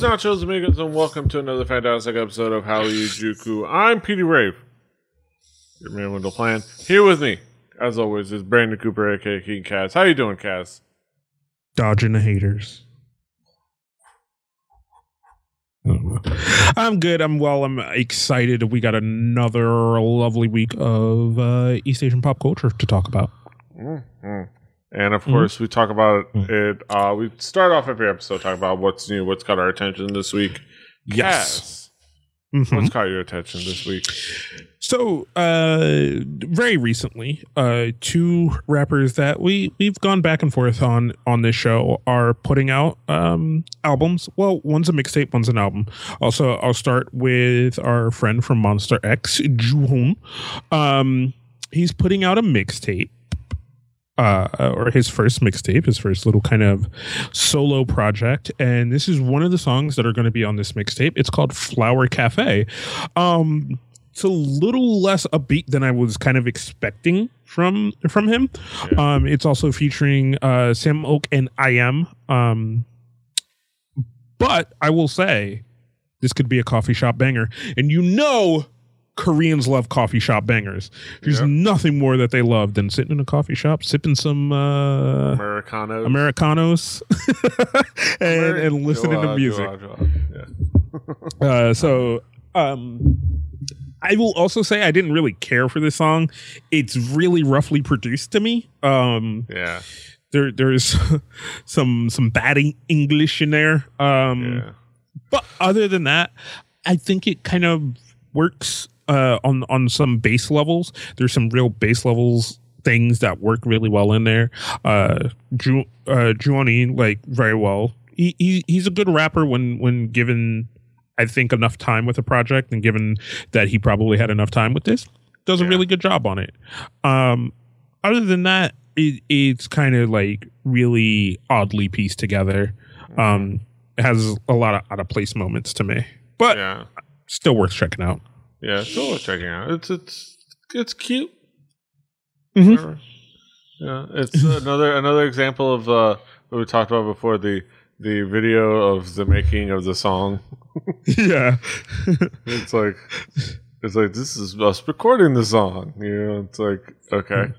Buenos nachos, amigos, and welcome to another fantastic episode of Howdy Juku. I'm Petey Rave, your man Wendell Plan. Here with me, as always, is Brandon Cooper, aka King Cass. How you doing, Cass? dodging the haters. I'm good. I'm well. I'm excited. We got another lovely week of uh, East Asian pop culture to talk about. Mm-hmm. And of course, we talk about it. Uh, we start off every episode talking about what's new, what's got our attention this week. Yes. Cass, Mhm. what's caught your attention this week? So, uh, very recently, uh, two rappers that we we've gone back and forth on on this show are putting out um albums. Well, one's a mixtape, one's an album. Also, I'll start with our friend from Monsta X, Jooheon. Um, he's putting out a mixtape. Uh, or his first mixtape, his first little kind of solo project, and this is one of the songs that are going to be on this mixtape. It's called Flower Cafe. Um, it's a little less upbeat than I was kind of expecting from from him. Yeah. Um, it's also featuring uh, Sam Ock and I.M. Um, but I will say, this could be a coffee shop banger, and you know. Koreans love coffee shop bangers. There's Yeah. nothing more that they love than sitting in a coffee shop, sipping some uh, Americano. Americanos and, and listening to music. Yeah. Uh, so um, I will also say I didn't really care for this song. It's really roughly produced to me. Um, Yeah. there there's some some bad English in there. Um, Yeah. but other than that, I think it kind of works uh, on on some base levels. There's some real base levels things that work really well in there. Uh, Ju- uh, Juani like very well. He, he he's a good rapper when when given I think enough time with a project and given that he probably had enough time with this, does a really good job on it. Um, other than that, it, it's kind of like really oddly pieced together. Um, it has a lot of out of place moments to me, but yeah. still worth checking out. Yeah, it's worth checking out. It's it's it's cute. Mhm. Yeah, it's another another example of uh, what we talked about before the the video of the making of the song. yeah, It's like it's like this is us recording the song. You know, it's like okay,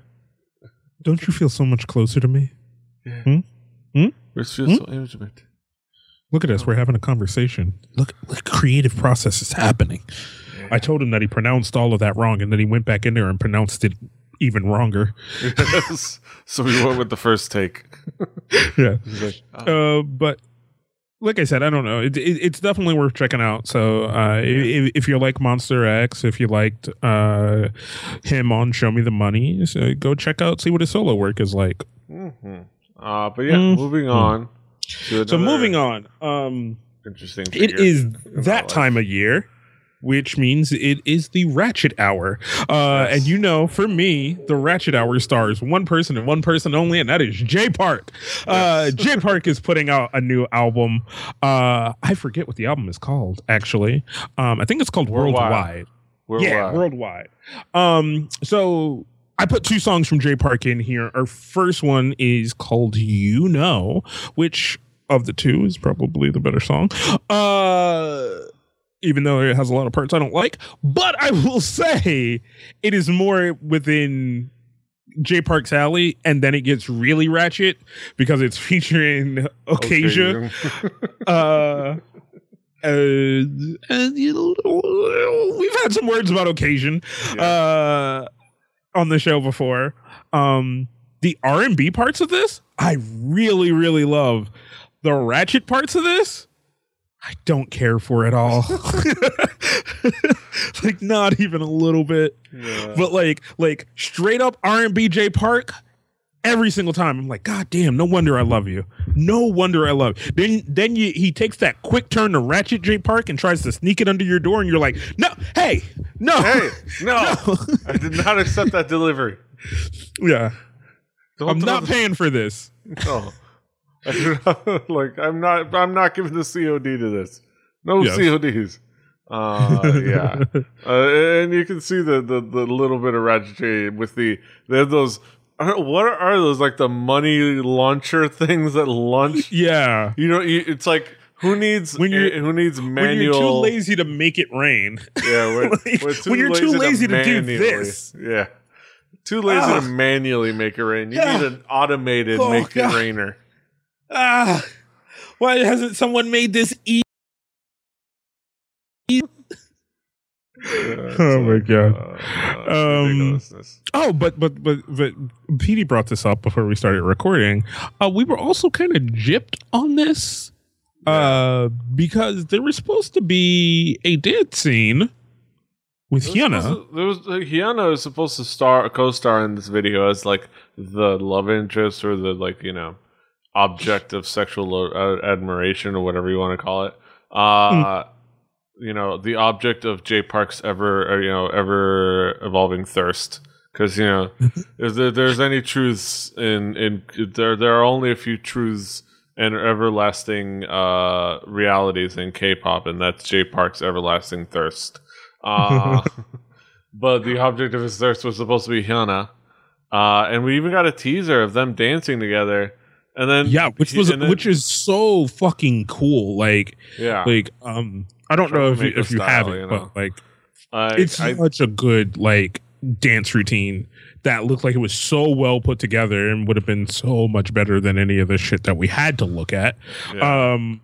don't you feel so much closer to me? yeah. Hmm? Hmm? This feels so intimate. Look at us, we're having a conversation. Look, the creative process is happening. I told him that he pronounced all of that wrong, and then he went back in there and pronounced it even wronger. Yes. so we went with the first take. Yeah. Like, oh, Uh, but like I said, I don't know. It, it, it's definitely worth checking out. So uh, if, if you like Monsta X, if you liked uh, him on Show Me the Money, so go check out, see what his solo work is like. mhm. uh, but yeah, Mhm. moving on. So moving on, um, Interesting. It is that life. time of year. Which means it is the Ratchet Hour. Uh, Yes. And you know, for me, the Ratchet Hour stars one person and one person only, and that is Jay Park. Uh, Yes. Jay Park is putting out a new album. Uh, I forget what the album is called, actually. Um, I think it's called Worldwide. Worldwide. Yeah, Worldwide. worldwide. Um, so I put two songs from Jay Park in here. Our first one is called You Know, which of the two is probably the better song. Uh even though it has a lot of parts I don't like, but I will say it is more within Jay Park's alley, and then it gets really ratchet because it's featuring Okasian uh, uh, and, you know, we've had some words about Okasian uh, on the show before. Um, the R and B parts of this, I really, really love. The ratchet parts of this, I don't care for it all. like not even a little bit. Yeah. But like, like straight up R and B Jay Park. Every single time, I'm like, God damn! No wonder I love you. No wonder I love. You. Then, then you, he takes that quick turn to Ratchet Jay Park and tries to sneak it under your door, and you're like, No, hey, no, hey, no, No. I did not accept that delivery. yeah, Don't I'm not the- paying for this. No. I do not- like I'm not. I'm not giving the COD to this. No Yes. CODs. Uh, yeah, uh, and you can see the, the the little bit of Ratchet with the they have those. What are those like the money launcher things that launch? yeah, You know, it's like Who needs When you're- eh, who needs when manual? you're too lazy to make it rain. Yeah, we're, Like, we're too when you're too lazy to do this. Yeah, too lazy Ugh. to manually make it rain. You Yeah. need an automated Oh, make God. it rainer. Ah, why hasn't someone made this e? Oh my God. Uh, Um. Oh, but but but but Petey brought this up before we started recording. Uh, we were also kind of gypped on this, uh, because there was supposed to be a dance scene with There was Hyuna. to- There was uh, Hyuna is supposed to star co-star in this video as like the love interest or the like you know object of sexual lo- uh, admiration or whatever you want to call it. Uh, You know, the object of Jay Park's ever or, you know ever evolving thirst. Because you know, if there, there's any truths in in there, there are only a few truths and everlasting uh, realities in K-pop, and that's Jay Park's everlasting thirst. Uh, but the object of his thirst was supposed to be Hyuna. Uh, and we even got a teaser of them dancing together. And then Yeah, which was then- which is so fucking cool. Like yeah, like um, I don't know if you, if you style, have it, you know. but like I, it's I, such a good like dance routine that looked like it was so well put together and would have been so much better than any of the shit that we had to look at. yeah. Um,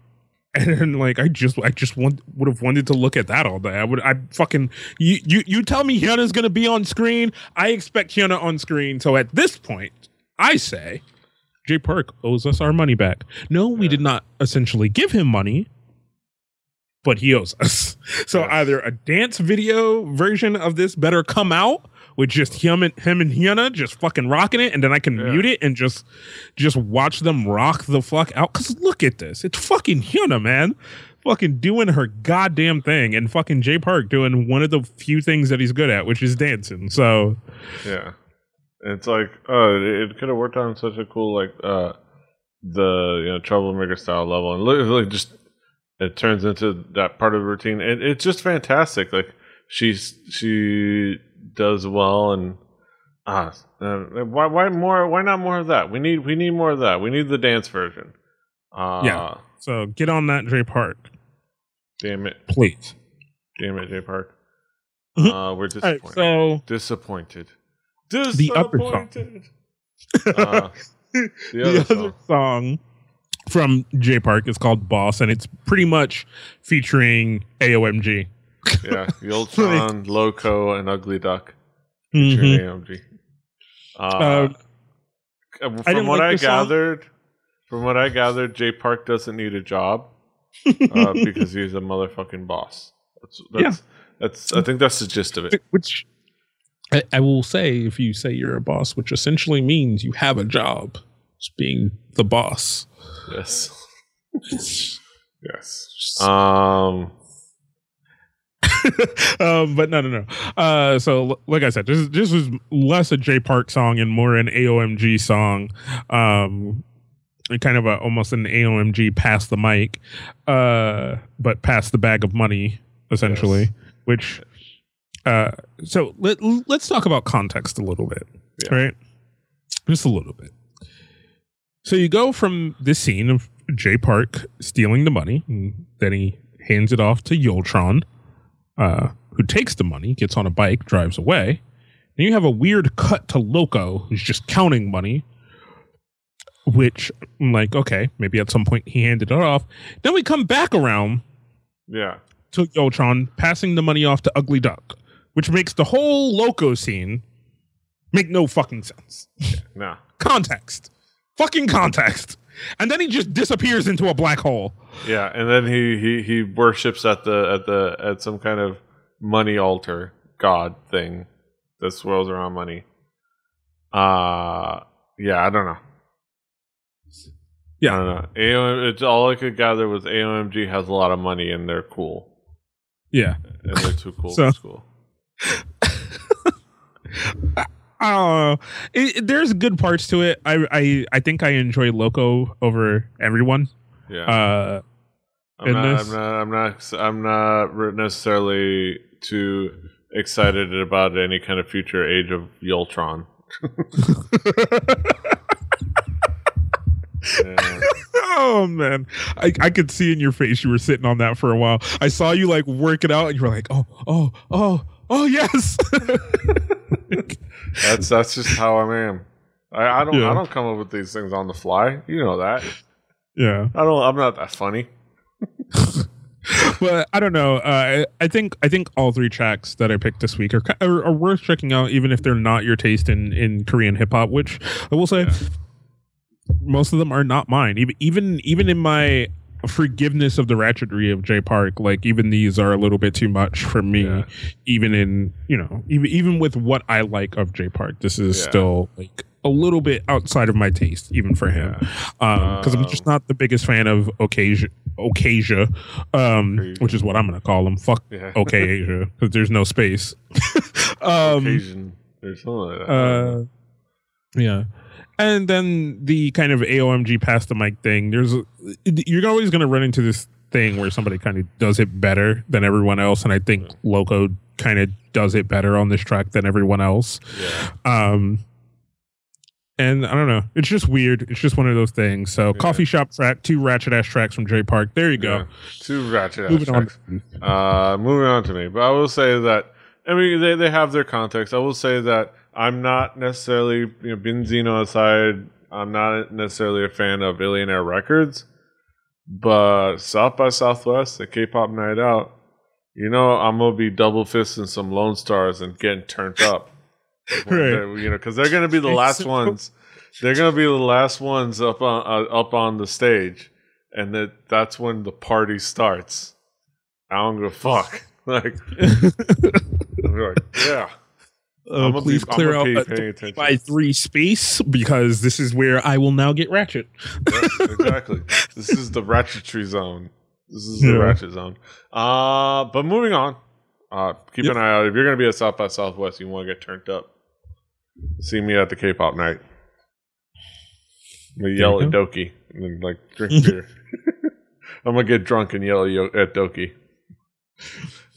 and then, like I just I just want would have wanted to look at that all day. I would I fucking you you you tell me Hyuna's gonna be on screen. I expect Hyuna on screen. So at this point, I say Jay Park owes us our money back. No, we did not essentially give him money, but he owes us. So Yes. either a dance video version of this better come out with just him and him and Hyuna just fucking rocking it, and then I can Yeah. mute it and just just watch them rock the fuck out. Cause look at this, it's fucking Hyuna, man, fucking doing her goddamn thing, and fucking Jay Park doing one of the few things that he's good at, which is dancing. So Yeah. It's like, oh, it, it could have worked on such a cool, like, uh, the, you know, troublemaker style level. And literally just, it turns into that part of the routine. And it's just fantastic. Like, she's, she does well and, ah, uh, why, why more, why not more of that? We need, we need more of that. We need the dance version. Uh, Yeah. so get on that, Jay Park, Damn it. please. Damn it, Jay Park. Uh, we're disappointed. right, so disappointed. The other song. Uh, the the other other song. song from Jay Park is called Boss, and it's pretty much featuring AOMG. Yeah, Yultron, Loco, and Ugly Duck. Mhm. featuring AMG. Uh, Uh, from didn't what like I the song. gathered, from what I gathered, Jay Park doesn't need a job uh, because he's a motherfucking boss. That's, that's, that's I think that's the gist of it. Which I, I will say, if you say you're a boss, which essentially means you have a job, it's being the boss. Yes. Yes. Um. um, but no, no, no. Uh, so, like I said, this this was less a Jay Park song and more an AOMG song. Um, and kind of a almost an AOMG pass the mic, uh, but pass the bag of money essentially. Yes. Which, uh, so let let's talk about context a little bit, Yeah. right? Just a little bit. So you go from this scene of Jay Park stealing the money, and then he hands it off to Yultron, uh, who takes the money, gets on a bike, drives away. Then you have a weird cut to Loco, who's just counting money, which I'm like, okay, maybe at some point he handed it off. Then we come back around Yeah. to Yultron passing the money off to Ugly Duck, which makes the whole Loco scene make no fucking sense. No. Context. Fucking context. And then he just disappears into a black hole. Yeah, and then he, he he worships at the at the at some kind of money altar god thing that swirls around money. Uh yeah, I don't know. Yeah. I don't know. AOM, it's all I could gather was AOMG has a lot of money and they're cool. Yeah. And they're too cool So- for school. I don't know. It, there's good parts to it. I, I I think I enjoy Loco over everyone. Yeah. Uh, I'm not, I'm not I'm not I'm not necessarily too excited about any kind of future age of Yultron. Yeah. oh oh man, I, I could see in your face you were sitting on that for a while. I saw you like work it out, and you were like, oh, oh, oh, oh, yes. that's that's just how I am. I, I don't Yeah. I don't come up with these things on the fly. You know that. yeah, I don't. I'm not that funny. but I don't know. Uh, I, I think I think all three tracks that I picked this week are, are are worth checking out, even if they're not your taste in in Korean hip hop. Which I will say, Yeah. most of them are not mine. Even even even in my forgiveness of the ratchetry of Jay Park, like even these are a little bit too much for me. Yeah. Even in you know even even with what I like of Jay Park, this is Yeah. still like a little bit outside of my taste, even for him. Because I'm just Um, not the biggest fan of Okasian. Ocasia, um, which is what I'm gonna call him. Fuck Yeah. okay Asia, because there's no space. um, Okasian or something like that. uh, yeah. And then the kind of AOMG pass the mic thing. There's you're always going to run into this thing where somebody kind of does it better than everyone else, and I think Loco kind of does it better on this track than everyone else. yeah. Um, and I don't know. It's just weird. It's just one of those things. So, coffee shop track, two ratchet ass tracks from Jay Park. There you go. Yeah. Two ratchet ass Moving on. Uh, moving on to me, but I will say that I mean they, they have their context. I will say that I'm not necessarily you know Beenzino aside. I'm not necessarily a fan of Illionaire Records, but South by Southwest, the K-pop night out. You know, I'm gonna be double fisting some Lone Stars and getting turned up. Right. You know, because they're gonna be the last ones. They're gonna be the last ones up on uh, up on the stage, and that that's when the party starts. I don't give a fuck. Like, like yeah, Uh, please be- clear out be a three by three space because this is where I will now get ratchet. Exactly. this is the ratchetry zone. This is the Yeah. ratchet zone. Uh, but moving on. Uh, keep Yep. an eye out. If you're going to be at South by Southwest, you want to get turned up. See me at the K-pop night. I'm gonna yell at Dok2 and then like drink beer. I'm gonna get drunk and yell at Dok2.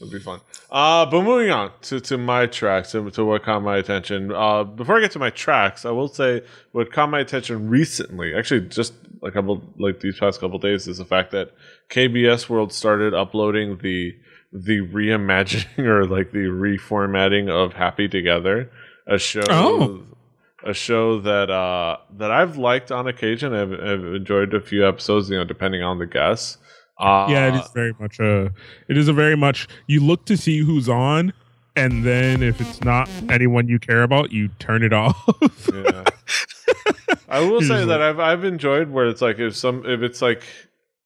It'll be fun. Uh, but moving on to, to my tracks, to, to what caught my attention. Uh, before I get to my tracks, I will say what caught my attention recently, actually just a couple like these past couple days, is the fact that KBS World started uploading the the reimagining or like the reformatting of Happy Together, a show. Oh. A show that uh, that I've liked on occasion. I've, I've enjoyed a few episodes, you know, depending on the guests. Uh, yeah, it is very much a. It is a very much. You look to see who's on, and then if it's not anyone you care about, you turn it off. yeah. I will He's say like- that I've I've enjoyed where it's like if some if it's like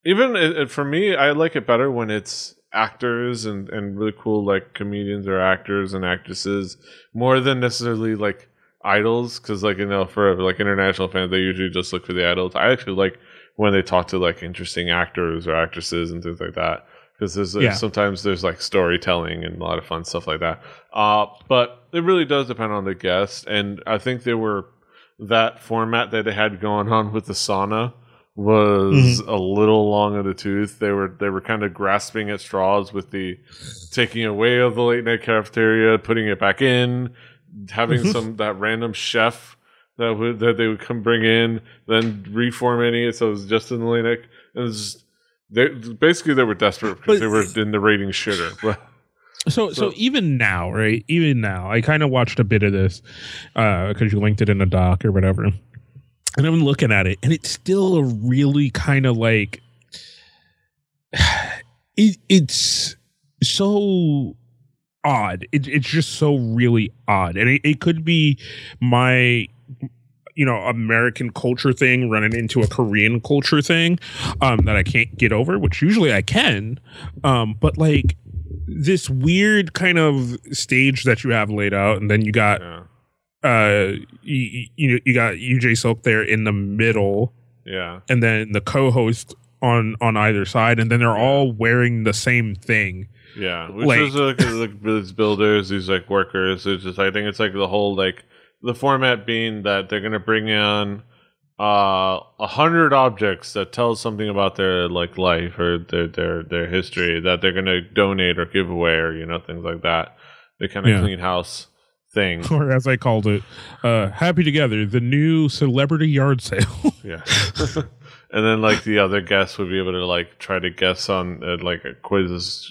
even it, it- for me I like it better when it's actors and and really cool like comedians or actors and actresses more than necessarily like idols because like you know for like international fans they usually just look for the idols. I actually like when they talk to like interesting actors or actresses and things like that because there's Yeah. sometimes there's like storytelling and a lot of fun stuff like that. Uh, but it really does depend on the guest, and I think they were that format that they had going on with the sauna was a little long of the tooth. They were they were kind of grasping at straws with the taking away of the late night cafeteria, putting it back in, having some that random chef that would that they would come bring in, then reformatting it so it was just in the late. It was they basically they were desperate because But- they were in the rating shitter. But So, so, even now, right? Even now, I kind of watched a bit of this uh, because you linked it in a doc or whatever, and I'm looking at it, and it's still a really kind of like it, it's so odd. It, it's just so really odd, and it, it could be my you know American culture thing running into a Korean culture thing um, that I can't get over, which usually I can, um, but like this weird kind of stage that you have laid out, and then you got yeah, uh you, you know you got Yoo Jae-suk there in the middle, yeah, and then the co-host on on either side, and then they're all wearing the same thing. yeah. Which Like- is like, like these builders, these like workers. It's just I think it's like the whole like the format being that they're gonna bring on uh a hundred objects that tell something about their like life or their their their history that they're gonna donate or give away or you know things like that. The kind of Yeah. clean house thing. Or as I called it, uh Happy Together, the new celebrity yard sale. Yeah. and then like the other guests would be able to like try to guess on uh, like quizzes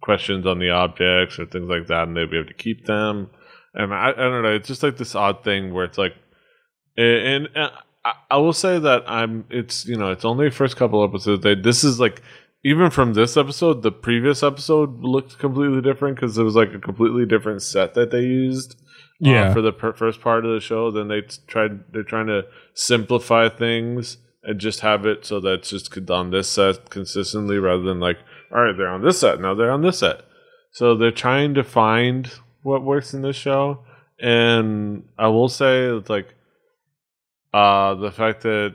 questions on the objects or things like that, and they'd be able to keep them. And I, I don't know, it's just like this odd thing where it's like, and, and I, I will say that I'm. It's you know, it's only the first couple episodes. They, this is like even from this episode, the previous episode looked completely different because it was like a completely different set that they used. uh, Yeah. for the per- first part of the show. Then they t- tried. They're trying to simplify things and just have it so that it's just on this set consistently, rather than like, all right, they're on this set now. They're on this set. So they're trying to find what works in this show, and I will say it's like, uh, the fact that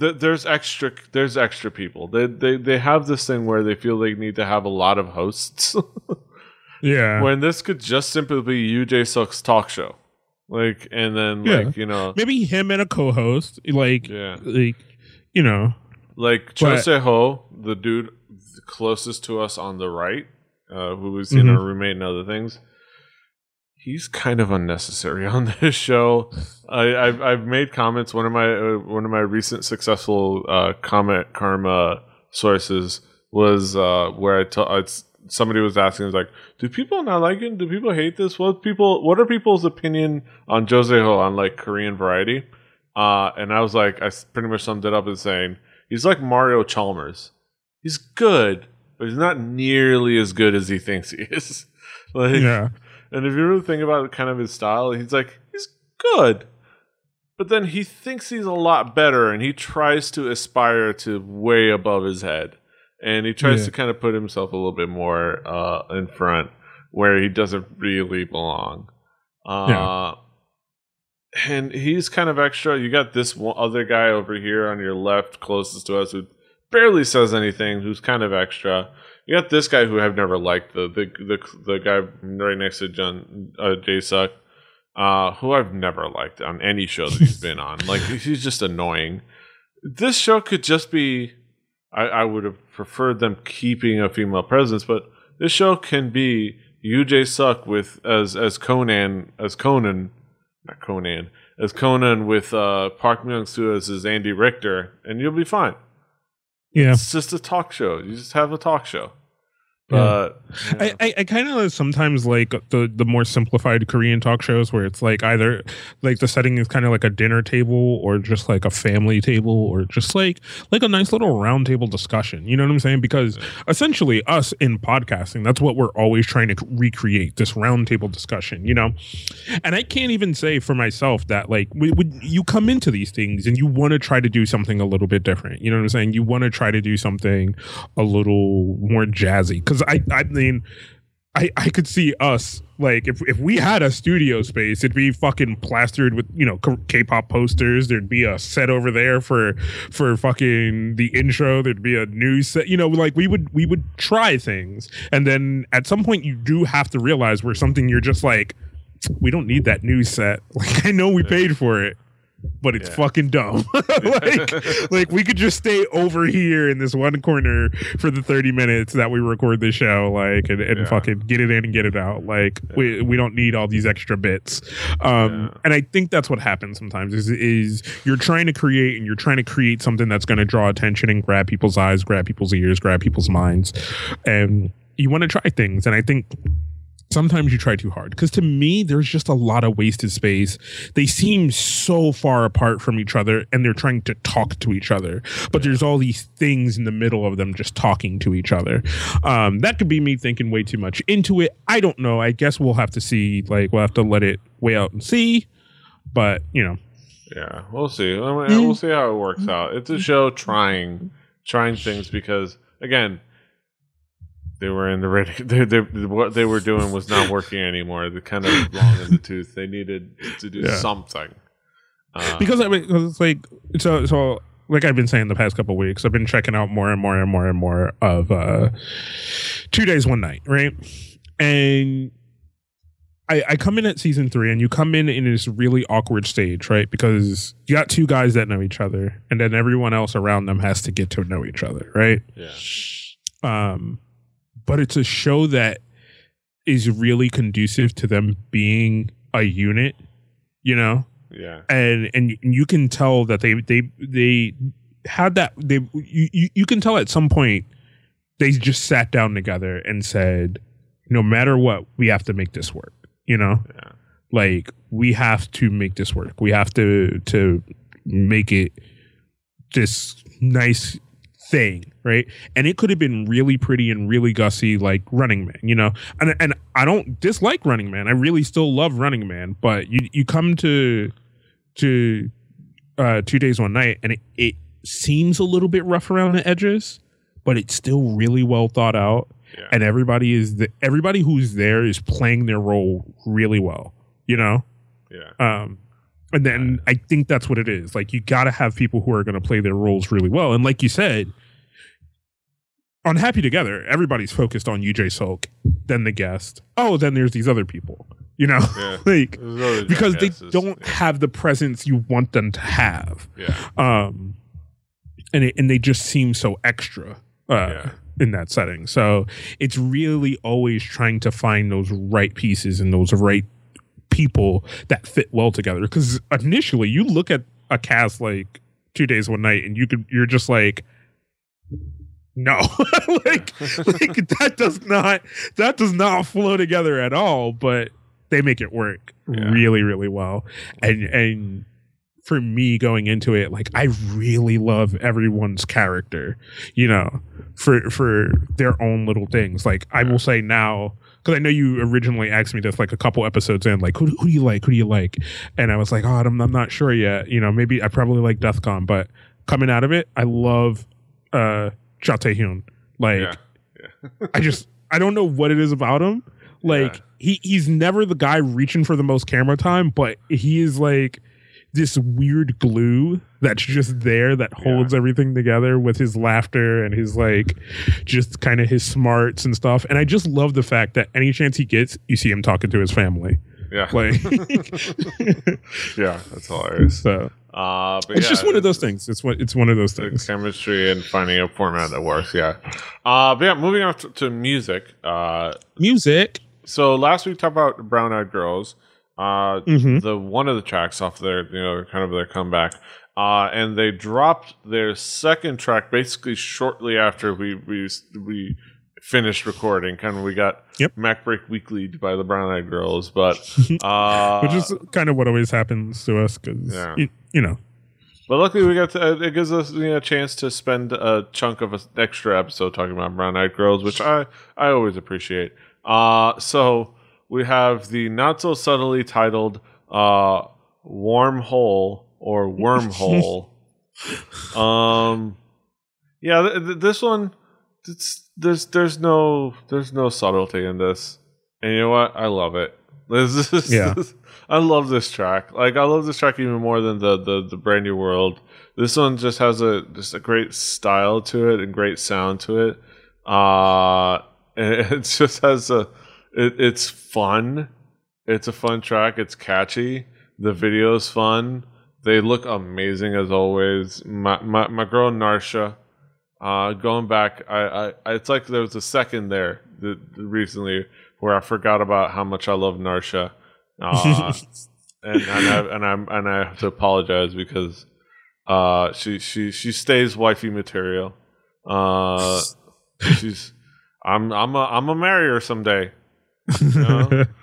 th- there's extra there's extra people. They they they have this thing where they feel they need to have a lot of hosts. Yeah. when this could just simply be Yoo Jae-suk's talk show. Like and then Yeah. like, you know Maybe him and a co-host, like, Yeah. like, you know, like Jo Se-ho, the dude closest to us on the right, uh, who was you know Mhm. roommate and other things. He's kind of unnecessary on this show. I, I've I've made comments. One of my uh, one of my recent successful uh, comment karma sources was uh, where I told it's somebody was asking was like, do people not like him? Do people hate this? What people? What are people's opinion on Jo Se-ho on like Korean variety? Uh, and I was like, I pretty much summed it up as saying he's like Mario Chalmers. He's good, but he's not nearly as good as he thinks he is. like, yeah, and if you really think about kind of his style, he's like he's good, but then he thinks he's a lot better, and he tries to aspire to way above his head, and he tries Yeah. to kind of put himself a little bit more uh, in front where he doesn't really belong. Uh, Yeah. And he's kind of extra. You got this other guy over here on your left, closest to us, who barely says anything, who's kind of extra. You got this guy who I've never liked, the the the, the guy right next to John uh, Jae-suk, uh, who I've never liked on any show that he's been on. Like he's just annoying. This show could just be. I, I would have preferred them keeping a female presence, but this show can be Yoo Jae-suk with as as Conan as Conan, not Conan as Conan with uh, Park Myung Soo as his Andy Richter, and you'll be fine. Yeah. It's just a talk show. You just have a talk show. Yeah. But yeah. I, I, I kind of sometimes like the the more simplified Korean talk shows where it's like either like the setting is kind of like a dinner table or just like a family table or just like like a nice little round table discussion. You know what I'm saying? Because essentially us in podcasting, that's what we're always trying to recreate this round table discussion. You know, and I can't even say for myself that like we would you come into these things and you want to try to do something a little bit different. You know what I'm saying? You want to try to do something a little more jazzy because I I mean. I, I could see us like if, if we had a studio space, it'd be fucking plastered with you know K-pop posters. There'd be a set over there for for fucking the intro. There'd be a new set. You know, like we would we would try things, and then at some point you do have to realize where something you're just like, we don't need that new set. Like I know we paid for it, but it's Yeah. fucking dumb. like like we could just stay over here in this one corner for the 30 minutes that we record the show like and, and Yeah. fucking get it in and get it out like we we don't need all these extra bits um Yeah. and i think that's what happens sometimes is is you're trying to create and you're trying to create something that's going to draw attention and grab people's eyes grab people's ears grab people's minds and you want to try things and i think sometimes you try too hard. Because to me there's just a lot of wasted space. They seem so far apart from each other and they're trying to talk to each other. But there's all these things in the middle of them just talking to each other. Um, that could be me thinking way too much into it. I don't know. I guess we'll have to see. Like we'll have to let it weigh out and see. But you know. Yeah, we'll see. I mean, Mm. We'll see how it works out. It's a show trying trying things because again, they were in the ready. They, they, what they were doing was not working anymore. They're kind of long in the tooth. They needed to do Yeah. something. Uh, because I mean, 'cause it's like so so like I've been saying the past couple weeks, I've been checking out more and more and more and more of uh two days one night, right? And I, I come in at season three and you come in in this really awkward stage, right? Because you got two guys that know each other, and then everyone else around them has to get to know each other, right? yeah, um but it's a show that is really conducive to them being a unit you know? Yeah, and and you can tell that they they they had that they you, you can tell at some point they just sat down together and said no matter what we have to make this work you know? Yeah. like we have to make this work. We have to to make it this nice thing right? And it could have been really pretty and really gussy like running man you know? And and i don't dislike running man. I really still love running man but you you come to to uh two days one night and it, it seems a little bit rough around the edges but it's still really well thought out. Yeah. and everybody is the, everybody who's there is playing their role really well you know? Yeah. um and then i think that's what it is. Like you got to have people who are going to play their roles really well. And like you said on happy together everybody's focused on Yoo Jae-suk then the guest oh then there's these other people you know Yeah. like because they don't Yeah. have the presence you want them to have Yeah. um and it, and they just seem so extra uh Yeah. in that setting so it's really always trying to find those right pieces and those right people that fit well together because initially you look at a cast like two days one night and you could you're just like no. Like like that does not that does not flow together at all but they make it work Yeah. really really well. And and for me going into it like i really love everyone's character you know for for their own little things. Like i will say now because i know you originally asked me this like a couple episodes in like who, who do you like? Who do you like? And i was like oh I'm, I'm not sure yet. You know maybe i probably like Defconn but coming out of it i love uh Cha Tae-hyun. like Yeah. I just I don't know what it is about him. Like Yeah. he he's never the guy reaching for the most camera time, but he is like this weird glue that's just there that holds everything together with his laughter and his like just kind of his smarts and stuff. And I just love the fact that any chance he gets, you see him talking to his family. Yeah. Like yeah. That's hilarious. so Uh, but it's yeah, just one of those things. It's one it's one of those things. chemistry and finding a format that works. Yeah. Uh, but yeah, moving on to, to music. Uh, Music. so last week we talked about Brown Eyed Girls. Uh, Mhm. the one of the tracks off their you know kind of their comeback. Uh, and they dropped their second track basically shortly after we we we finished recording. Kind of we got Yep. Mac Break Weekly by the Brown Eyed Girls, but uh, Which is kind of what always happens to us because Yeah. you, you know But luckily, we got to, uh, it gives us you know, a chance to spend a chunk of an extra episode talking about brown eyed girls, which I I always appreciate. Uh, so we have the not so subtly titled uh, "Warm Hole" or "Wormhole." um, yeah, th- th- this one, it's, there's there's no there's no subtlety in this, and you know what? I love it. This is Yeah. I love this track. Like I love this track even more than the the the brand new world. This one just has a just a great style to it and great sound to it. Uh and it just has a it, it's fun. It's a fun track. It's catchy. The video's fun. They look amazing as always. My my, my girl Narsha, uh, going back, I, I it's like there was a second there the, the recently where I forgot about how much I love Narsha, uh, and and I and I'm and I have to apologize because uh, she she she stays wifey material. Uh, she's I'm I'm a I'm a marry her someday. You know?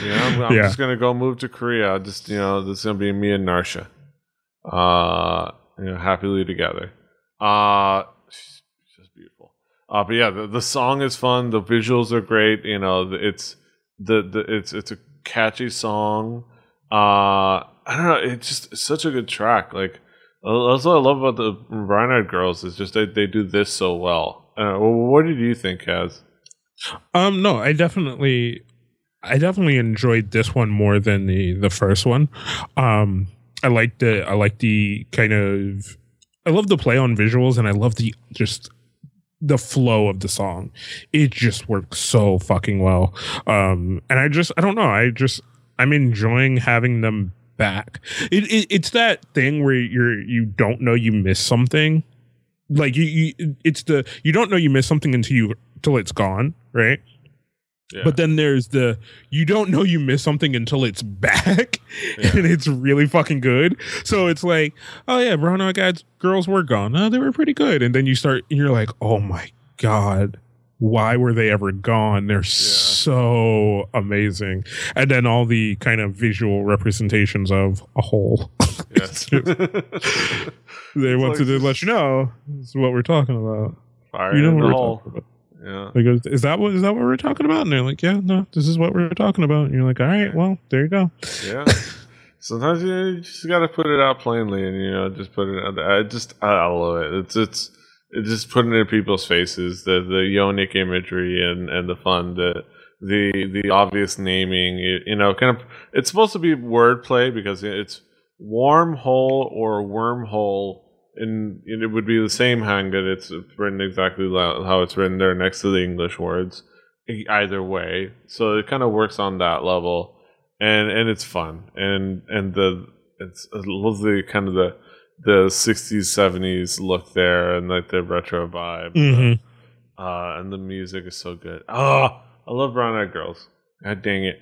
Know, I'm, I'm Yeah. just gonna go move to Korea. Just you know, this is gonna be me and Narsha, uh, you know, happily together. Uh, just beautiful. Uh, but yeah, the, the song is fun. The visuals are great. You know, it's the, the it's it's a catchy song. Uh, I don't know. It's just it's such a good track. Like that's what I love about the Brown Girls is just they they do this so well. Uh, what did you think, Kaz? Um, no, I definitely, I definitely enjoyed this one more than the the first one. Um, I like the I like the kind of I love the play on visuals and I love the just the flow of the song. It just works so fucking well. Um, and I just I don't know. I just I'm enjoying having them back. It, it it's that thing where you're you don't know you miss something. Like you, you it's the you don't know you miss something until you till it's gone, right? Yeah. But then there's the you don't know you missed something until it's back Yeah. and it's really fucking good. So it's like, oh yeah, Eyed Guys girls were gone. Oh, they were pretty good. And then you start and you're like, oh my God, why were they ever gone? They're so amazing. And then all the kind of visual representations of a whole. yes. they want like to let you know is what we're talking about. Fire You know in what the hole. Yeah. Like, is- is that what is that what we're talking about? And they're like, yeah, no, this is what we're talking about. And you're like, all right, well, there you go. Yeah. Sometimes you, you just got to put it out plainly, and you know, just put it out. There. I just I, love it. It's it's it's just putting it in people's faces the the yonic imagery and and the fun the the the obvious naming. You, you know, kind of it's supposed to be wordplay because it's wormhole or wormhole. And it would be the same hanga. It's written exactly how it's written there next to the English words. Either way, so it kind of works on that level and and it's fun and and the it's I love the kind of the the 60s 70s look there and like the retro vibe Mhm. uh and the music is so good oh i love brown eyed girls god dang it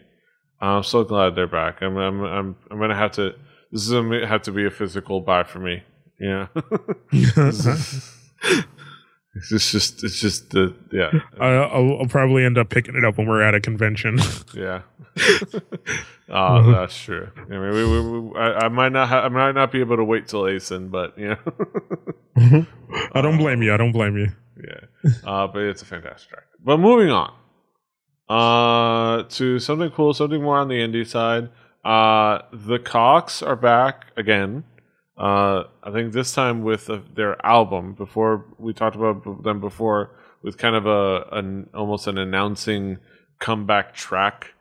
i'm so glad they're back i'm i'm i'm, I'm gonna have to this is gonna have to be a physical buy for me yeah it's just, it's just the yeah I, I'll, I'll probably end up picking it up when we're at a convention. Yeah. oh, that's true. I mean, we, we, we, I, I might not. Ha- I might not be able to wait till ASIN, but you know, I don't blame you. I don't blame you. yeah. Uh, but it's a fantastic track. But moving on, uh, to something cool, something more on the indie side. Uh, the Koxx are back again. Uh, I think this time with uh, their album. Before we talked about them before with kind of a an almost an announcing comeback track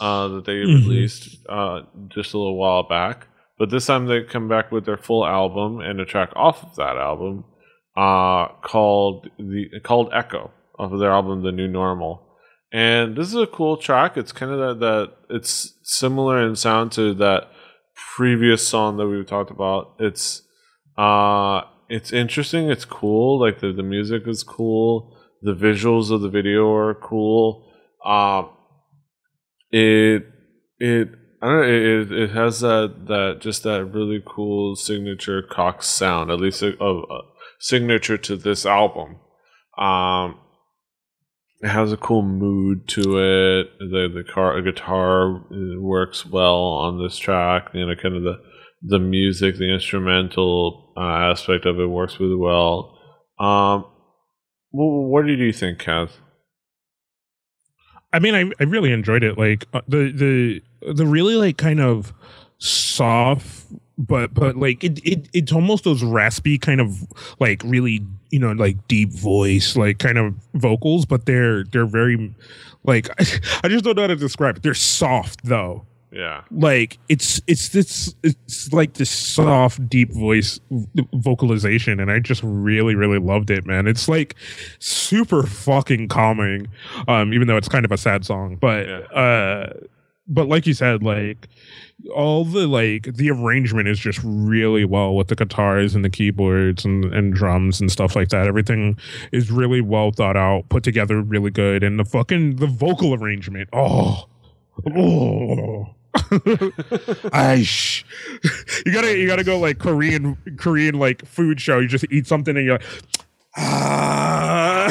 uh, that they Mhm. released uh, just a little while back. But this time they come back with their full album and a track off of that album uh, called the called Echo off of their album The New Normal. And this is a cool track. It's kind of that, that it's similar in sound to that previous song that we talked about. It's uh it's interesting, it's cool, like the, the music is cool, the visuals of the video are cool. Um it it I don't know, it, it, has that that just that really cool signature Koxx sound, at least a, a, a signature to this album. Um it has a cool mood to it. The the car guitar uh, works well on this track. You know, kind of the the music, the instrumental uh, aspect of it works really well. Um, wh- what did you think, Kaz? I mean, I, I really enjoyed it. Like uh, the the the really like kind of soft, but but like it, it it's almost those raspy kind of like really you know like deep voice like kind of vocals, but they're they're very like I just don't know how to describe it. They're soft though. Yeah, like it's it's this it's like this soft deep voice vocalization and i just really really loved it man it's like super fucking calming um even though it's kind of a sad song but Yeah. uh but like you said like all the like the arrangement is just really well with the guitars and the keyboards and, and drums and stuff like that. Everything is really well thought out put together really good and the fucking the vocal arrangement oh oh. I sh- you gotta you gotta go like Korean Korean like food show. You just eat something and you're like ah,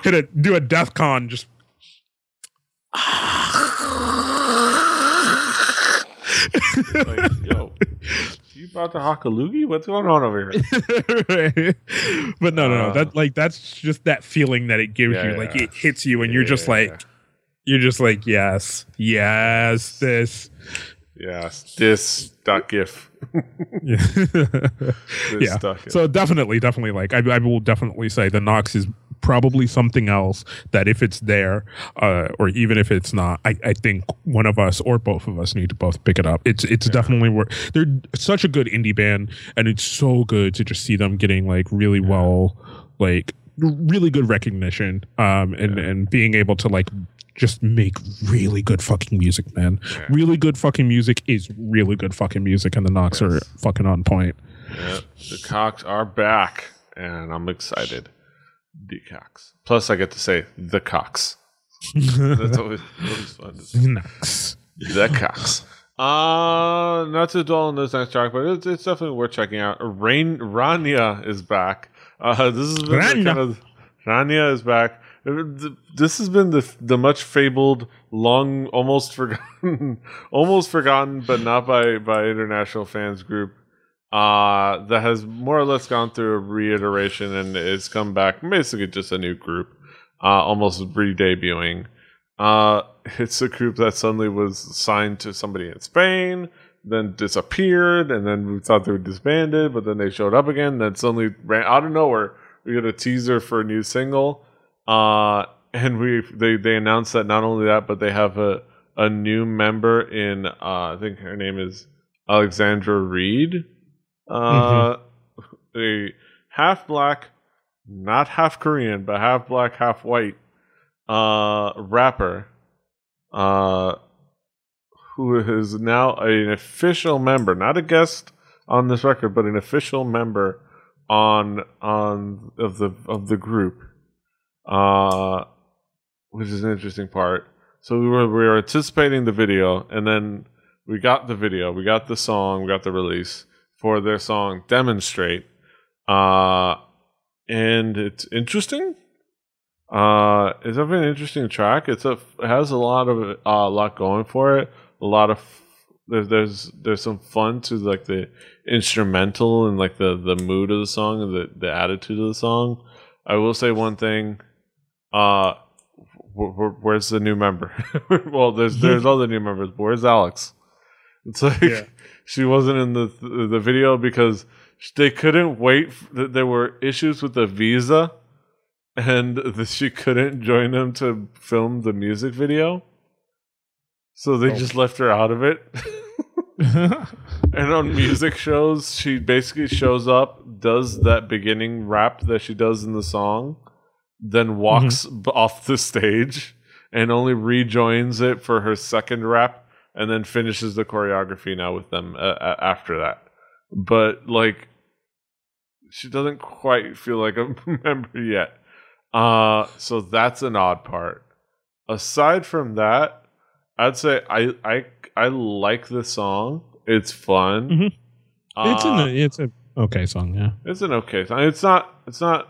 hit a do a Defconn just like yo, you about to hock a loogie? What's going on over here? but no no no Uh. that like that's just that feeling that it gives Yeah, you like it hits you and you're just Yeah. like you're just like yes yes this Yes, this dot gif. yeah This Yeah. So definitely, definitely, like I, I will definitely say the Koxx is probably something else that if it's there, uh, or even if it's not, I, I think one of us or both of us need to both pick it up. It's it's definitely worth. They're such a good indie band, and it's so good to just see them getting like really well, like really good recognition, um, and and being able to like just make really good fucking music, man. Yeah. Really good fucking music is really good fucking music, and the Koxx are fucking on point. Yeah, the Koxx are back, and I'm excited. Decox. Plus, I get to say the Koxx. That's always, always fun to say. The Koxx. Uh, not to dwell on this next track, but it's, it's definitely worth checking out. Rain Rania is back. Uh, this has been Rania. kind of Rania is back. This has been the the much fabled, long, almost forgotten, almost forgotten, but not by by international fans group. Uh, that has more or less gone through a reiteration and it's come back basically just a new group, uh, almost re-debuting. Uh, it's a group that suddenly was signed to somebody in Spain, then disappeared, and then we thought they were disbanded, but then they showed up again. Then suddenly ran out of nowhere. We got a teaser for a new single, uh, and we they they announced that not only that, but they have a a new member in uh, I think her name is Alexandra Reid, uh, a half black, not half Korean, but half black, half white uh, rapper uh, who is now an official member, not a guest on this record, but an official member on on of the of the group, uh, which is an interesting part. So we were we were anticipating the video, and then we got the video, we got the song, we got the release for their song "Demonstrate," uh, and it's interesting. Uh, it's definitely an interesting track. It's a it has a lot of uh, a lot going for it. A lot of there's there's there's some fun to like the instrumental and like the the mood of the song and the the attitude of the song. I will say one thing. Uh, wh- wh- where's the new member? well, there's there's other new members, but where's Alex? It's like Yeah. she wasn't in the the video because they couldn't wait. f- There were issues with the visa and that she couldn't join them to film the music video. So they Oh. just left her out of it. and on music shows, she basically shows up, does that beginning rap that she does in the song, then walks mm-hmm. b- off the stage and only rejoins it for her second rap and then finishes the choreography now with them uh, uh, after that. But like she doesn't quite feel like a member yet. Uh, so that's an odd part. Aside from that, I'd say I I I like the song. It's fun. Mhm. it's Uh, an it's a okay song, yeah. it's an okay song. It's not it's not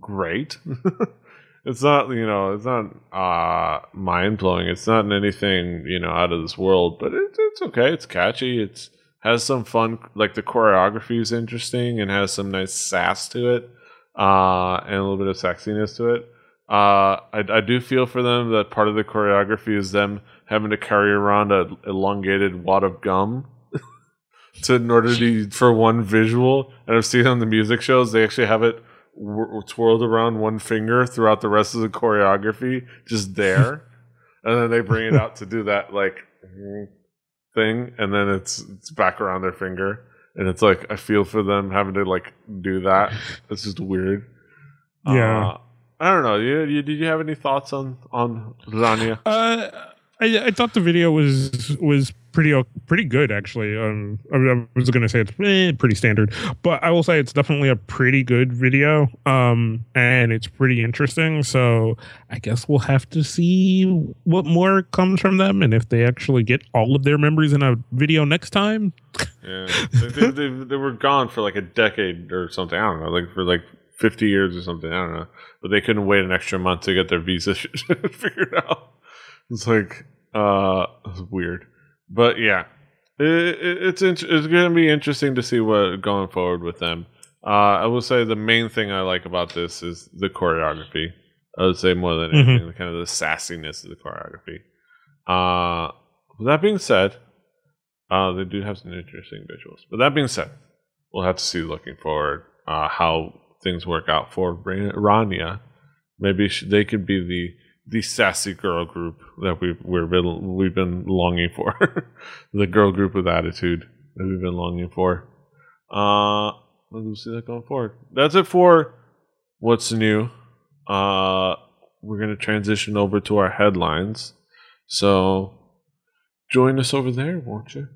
great. it's not you know it's not uh mind blowing. It's not anything you know out of this world, but it, it's okay. It's catchy. It's has some fun. Like the choreography is interesting and has some nice sass to it, uh, and a little bit of sexiness to it. Uh, I, I do feel for them that part of the choreography is them having to carry around a elongated wad of gum to in order to for one visual. And I've seen on the music shows they actually have it twirled around one finger throughout the rest of the choreography, just there, and then they bring it out to do that like thing, and then it's it's back around their finger, and it's like I feel for them having to like do that. It's just weird. Yeah. Uh, I don't know. You, you, did you have any thoughts on on Rania? Uh, I, I thought the video was was pretty pretty good actually. Um, I, I was gonna say it's eh, pretty standard, but I will say it's definitely a pretty good video. Um, and it's pretty interesting. So I guess we'll have to see what more comes from them, and if they actually get all of their members in a video next time. Yeah, they, they, they, were gone for like a decade or something. I don't know, like for like fifty years or something. I don't know, but they couldn't wait an extra month to get their visa figured out. It's like uh, it's weird, but yeah, it, it, it's int- it's going to be interesting to see what going forward with them. Uh, I will say the main thing I like about this is the choreography. I would say more than Mhm. anything, the kind of the sassiness of the choreography. Uh, with that being said, uh, they do have some interesting visuals. But that being said, we'll have to see looking forward uh, how things work out for Rania. Maybe sh- they could be the the sassy girl group that we've we've been, we've been longing for, the girl group with attitude that we've been longing for. Uh, we'll see that going forward. That's it for what's new. Uh, we're gonna transition over to our headlines. So join us over there, won't you?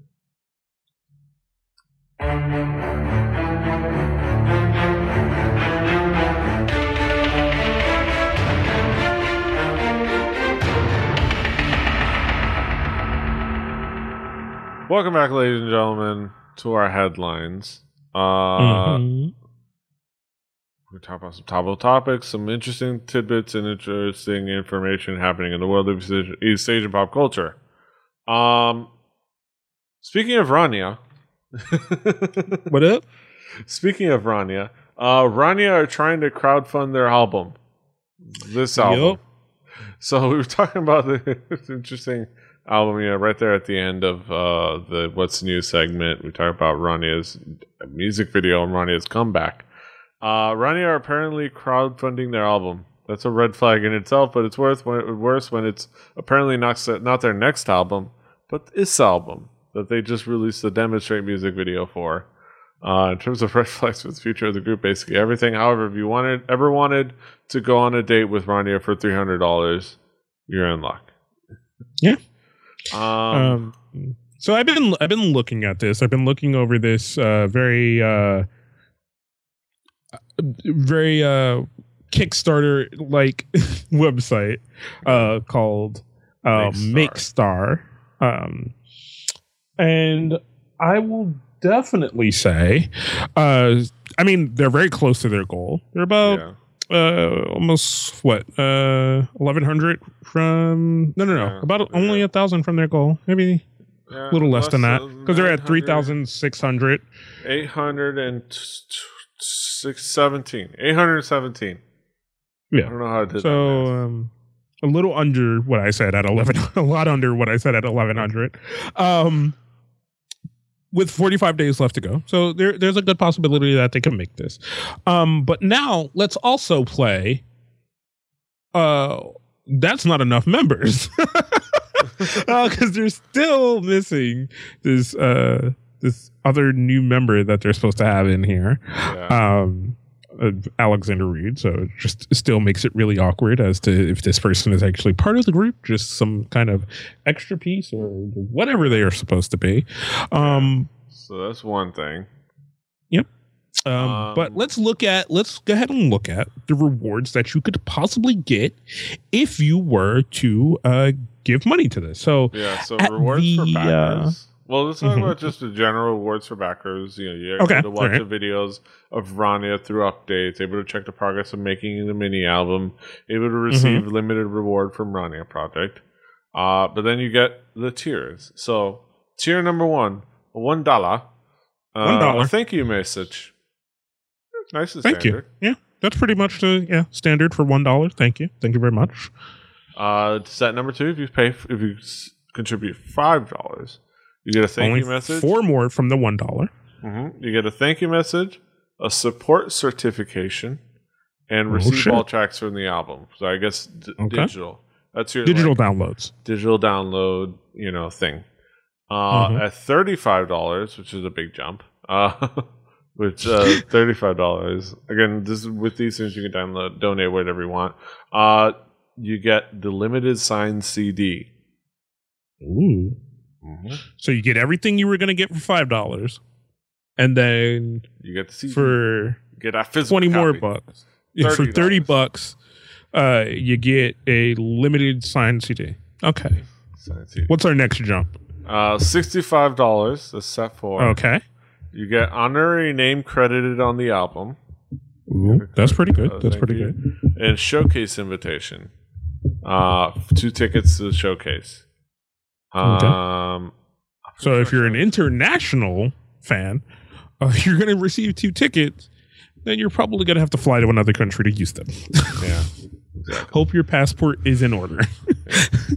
Welcome back, ladies and gentlemen, to our headlines. Uh, Mhm. We talk about some topical topics, some interesting tidbits, and interesting information happening in the world of East- Asian pop culture. Um, speaking of Rania, What up? speaking of Rania, uh, Rania are trying to crowdfund their album. This album. Yup. So we were talking about the interesting album, yeah, right there at the end of uh, the What's New segment. We talk about Rania's music video and Rania's comeback. Uh, Rania are apparently crowdfunding their album. That's a red flag in itself, but it's worth worse when it's apparently not not their next album, but this album that they just released the demonstrate music video for. Uh, in terms of red flags for the future of the group, basically everything. However, if you wanted ever wanted to go on a date with Rania for three hundred dollars, you're in luck. Yeah. Um, Um, so I've been I've been looking at this. I've been looking over this uh, very uh, very uh, Kickstarter like website uh, called uh, Makestar. Um, and I will definitely say, uh, I mean, they're very close to their goal. They're about yeah. Uh almost what uh 1100 from no no no Yeah, about yeah. only a thousand from their goal maybe Yeah, a little less than that because they're at 900, 3600 817. 817. I don't know how I did so that. um a little under what i said at 11 a lot under what i said at 1100 um with 45 days left to go. So there, there's a good possibility that they can make this. Um but now let's also play uh that's not enough members. Because they're still missing this uh this other new member that they're supposed to have in here. Yeah. um uh, Alexander Reed, so it just still makes it really awkward as to if this person is actually part of the group, just some kind of extra piece or whatever they are supposed to be. Um, so that's one thing. um, Um, but let's look at let's go ahead and look at the rewards that you could possibly get if you were to uh, give money to this. So Yeah, so rewards for the, uh, backers. Well, let's talk about just the general rewards for backers. You know, you're Okay, able to watch alright. the videos of Rania through updates, able to check the progress of making the mini album, able to receive Mm-hmm. limited reward from Rania Project. Uh, but then you get the tiers. So tier number one, one dollar. Uh, One dollar. Thank you message. Nice and thank standard. you. Yeah, that's pretty much the yeah standard for one dollar. Thank you. Thank you very much. Uh, set number two, if you pay, if you contribute five dollars, you get a thank Only you message. four more from the one dollar. hmm You get a thank you message, a support certification, and Oh, receive shit. all tracks from the album. So I guess d- Okay. digital. That's your Digital like, downloads. digital download, you know, thing. Uh, Mhm. At thirty five dollars, which is a big jump. Uh, which uh, thirty five dollars. Again, this with these things you can download, donate whatever you want. Uh, you get the limited signed CD. Ooh. Mm-hmm. So you get everything you were going to get for five dollars, and then You get the for get physical twenty more copy. bucks, yeah, for thirty $30. bucks, uh, you get a limited signed CD. Okay, Signed CD. what's our next jump? Uh, sixty-five dollars. That's set for. Okay, You get honorary name credited on the album Ooh, that's pretty good. Uh, That's pretty you. good. and showcase invitation. Uh, two tickets to the showcase. Okay. Um, So if you're an international fan, uh, you're going to receive two tickets. Then you're probably going to have to fly to another country to use them. yeah. Hope your passport is in order.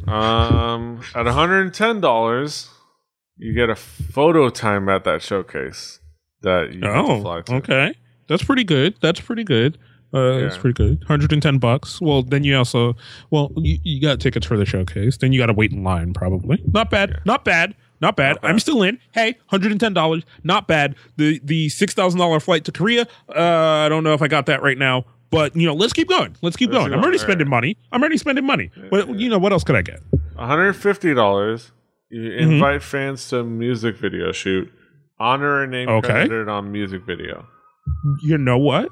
Um, at one hundred and ten dollars, you get a photo time at that showcase that you oh, fly to. okay. That's pretty good. That's pretty good. Uh, That's Yeah. pretty good. 110 bucks. Well, then you also, well, you, you got tickets for the showcase. Then you got to wait in line, probably. Not bad. Yeah. Not bad. Not bad. Not bad. I'm still in. Hey, $110. Not bad. The the $6,000 flight to Korea, uh, I don't know if I got that right now. But, you know, let's keep going. Let's keep Let's going. I'm already spending money. I'm already spending money. But, you know, what else could I get? One hundred fifty dollars. You Mm-hmm. invite fans to a music video shoot. Honor a name Okay. credited on music video. You know what?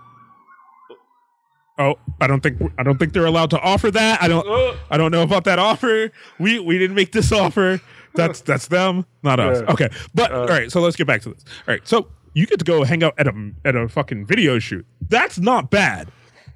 Oh, I don't think I don't think they're allowed to offer that. I don't Oh. I don't know about that offer. We we didn't make this offer. That's that's them, not us. Yeah. Okay, but Uh, all right. So let's get back to this. All right, so you get to go hang out at a at a fucking video shoot. That's not bad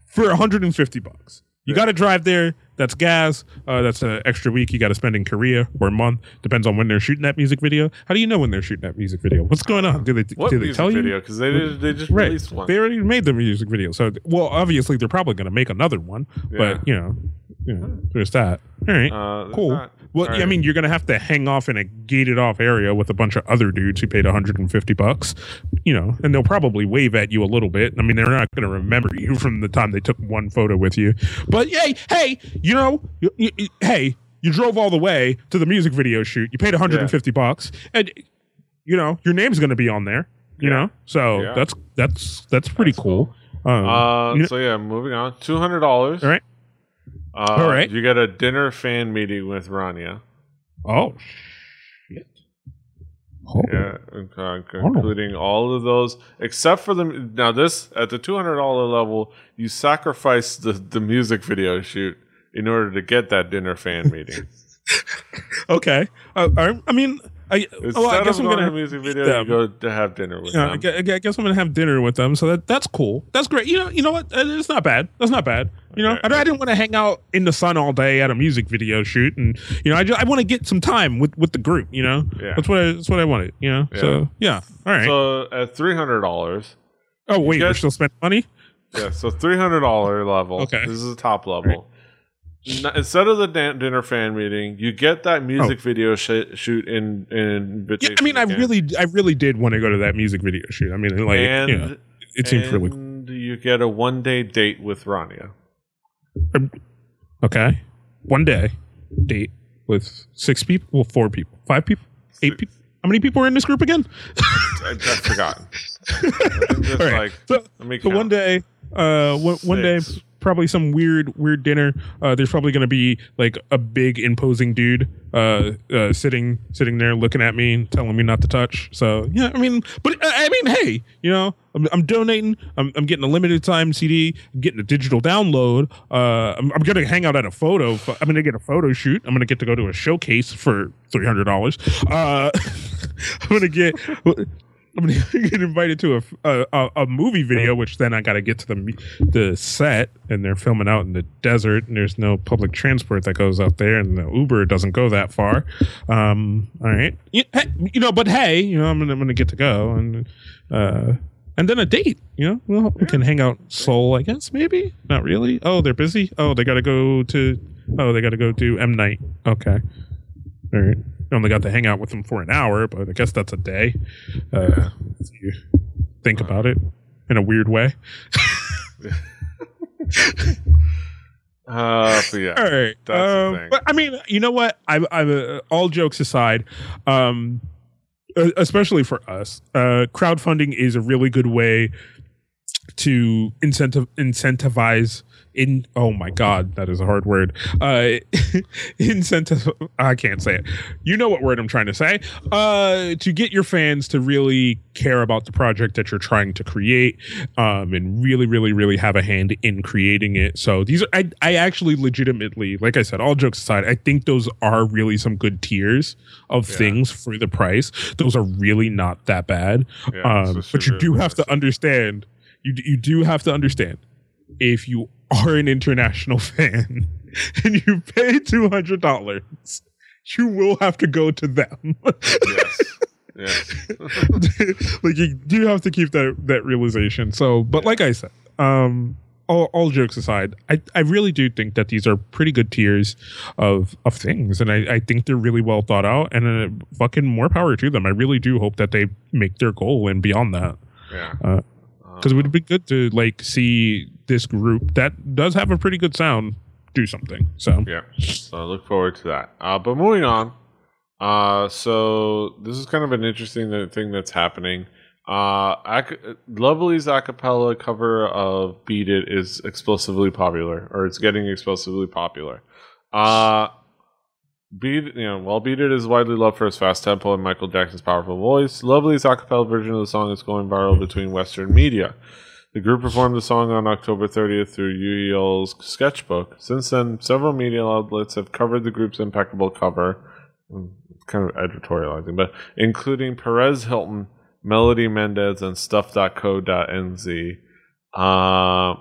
for 150 bucks. You got to drive there. That's gas. Uh, that's an extra week you got to spend in Korea or a month. Depends on when they're shooting that music video. How do you know when they're shooting that music video? What's going on? Do they What do they music tell you? video? Because they did, they just Right. released one. They already made the music video. So, well, obviously they're probably going to make another one. Yeah. But you know, you know, there's that. All right, Uh, cool. that. Well, All I mean, you're going to have to hang off in a gated off area with a bunch of other dudes who paid 150 bucks. You know, and they'll probably wave at you a little bit. I mean, they're not going to remember you from the time they took one photo with you. But hey, hey, you know, you, you- you- hey. You drove all the way to the music video shoot. You paid 150 bucks, and you know your name's going to be on there. You Yeah. know, so Yeah. that's that's that's pretty That's cool. Um, Uh, you know- so yeah, moving on. Two hundred dollars. all right. Uh, All right. You get a dinner fan meeting with Rania. Oh shit. Oh. Yeah, including all of those except for the now this at the two hundred dollar level, you sacrifice the the music video shoot in order to get that dinner fan meeting. Okay. Uh, I, I mean, I, oh, I guess I'm going to gonna a music video, them. you go to have dinner with Yeah, them. I I guess I'm gonna have dinner with them, so that that's cool. That's great. You know, you know what? Uh, It's not bad. That's not bad. You know, Okay. I, I didn't want to hang out in the sun all day at a music video shoot, and you know, I just, I want to get some time with with the group. You know, Yeah. that's what I, that's what I wanted. You know, so yeah. All right. So at three hundred dollars, oh wait, get- we're still spending money. yeah. So three hundred dollar level. Okay. this is the top level. Instead of the dan- dinner fan meeting, you get that music video sh- shoot in in Oh. Yeah, I mean, I really, I really did want to go to that music video shoot. I mean, like, and you know, it seems really cool. you get a one day date with Rania. Okay. One day date with six people, well, four people, five people, eight people. How many people are in this group again? I, I've forgotten. Just All right. like, so, let me so one day, uh, one, one day. Probably some weird, weird dinner. Uh, there's probably going to be like a big, imposing dude, uh, uh, sitting, sitting there looking at me and telling me not to touch. So yeah, I mean, but uh, I mean, hey, you know, I'm, I'm donating. I'm, I'm getting a limited time CD. I'm getting a digital download. Uh, I'm, I'm gonna hang out at a photo. I'm gonna get a photo shoot. I'm gonna get to go to a showcase for three hundred dollars. Uh, I'm gonna get. I'm gonna get invited to a, a a- movie video, which then I got to get to the the set, and they're filming out in the desert, and there's no public transport that goes out there, and the Uber doesn't go that far. Um, all right, you, hey, you know, but hey, you know, I'm gonna, I'm gonna get to go, and uh, and then a date. You know, well, we can hang out Seoul, I guess, maybe not really. Oh, they're busy. Oh, they got to go to. Oh, they got to go do M night. Okay, all right. I only got to hang out with them for an hour, but I guess that's a day. Uh, if you think about it in a weird way. Uh, but yeah. All right. Um. But I mean, you know what? I, I, uh, all jokes aside, um, especially for us, uh, crowdfunding is a really good way to incentive incentivize in oh my god that is a hard word. Uh incentive i can't say it. You know what word i'm trying to say. Uh to get your fans to really care about the project that you're trying to create um and really really really have a hand in creating it. So these are i i actually legitimately like i said all jokes aside i think those are really some good tiers of Yeah. things for the price. Those are really not that bad. Yeah, um, but you do have to understand you you do have to understand if you are an international fan and you pay two hundred dollars, you will have to go to them. yes. Yes. like you do have to keep that that realization. So, but like I said, um, all, all jokes aside, I, I really do think that these are pretty good tiers of of things, and I, I think they're really well thought out. And uh, fucking more power to them. I really do hope that they make their goal and beyond that Yeah. Uh, because it would be good to like see this group that does have a pretty good sound do something. So Yeah. So I look forward to that. Uh, but moving on. Uh, so this is kind of an interesting thing that's happening. Uh, ac- Lovelyz acapella cover of "Beat It" is explosively popular, or it's getting explosively popular. Uh, Beat you know, while "Beat It" is widely loved for its fast tempo and Michael Jackson's powerful voice, Lovelyz acapella version of the song is going viral between Western media. The group performed the song on October 30th through UEL's sketchbook. Since then, several media outlets have covered the group's impeccable cover. Mm, Kind of editorializing, but including Perez Hilton, Melody Mendez, and Stuff.co.nz. Uh,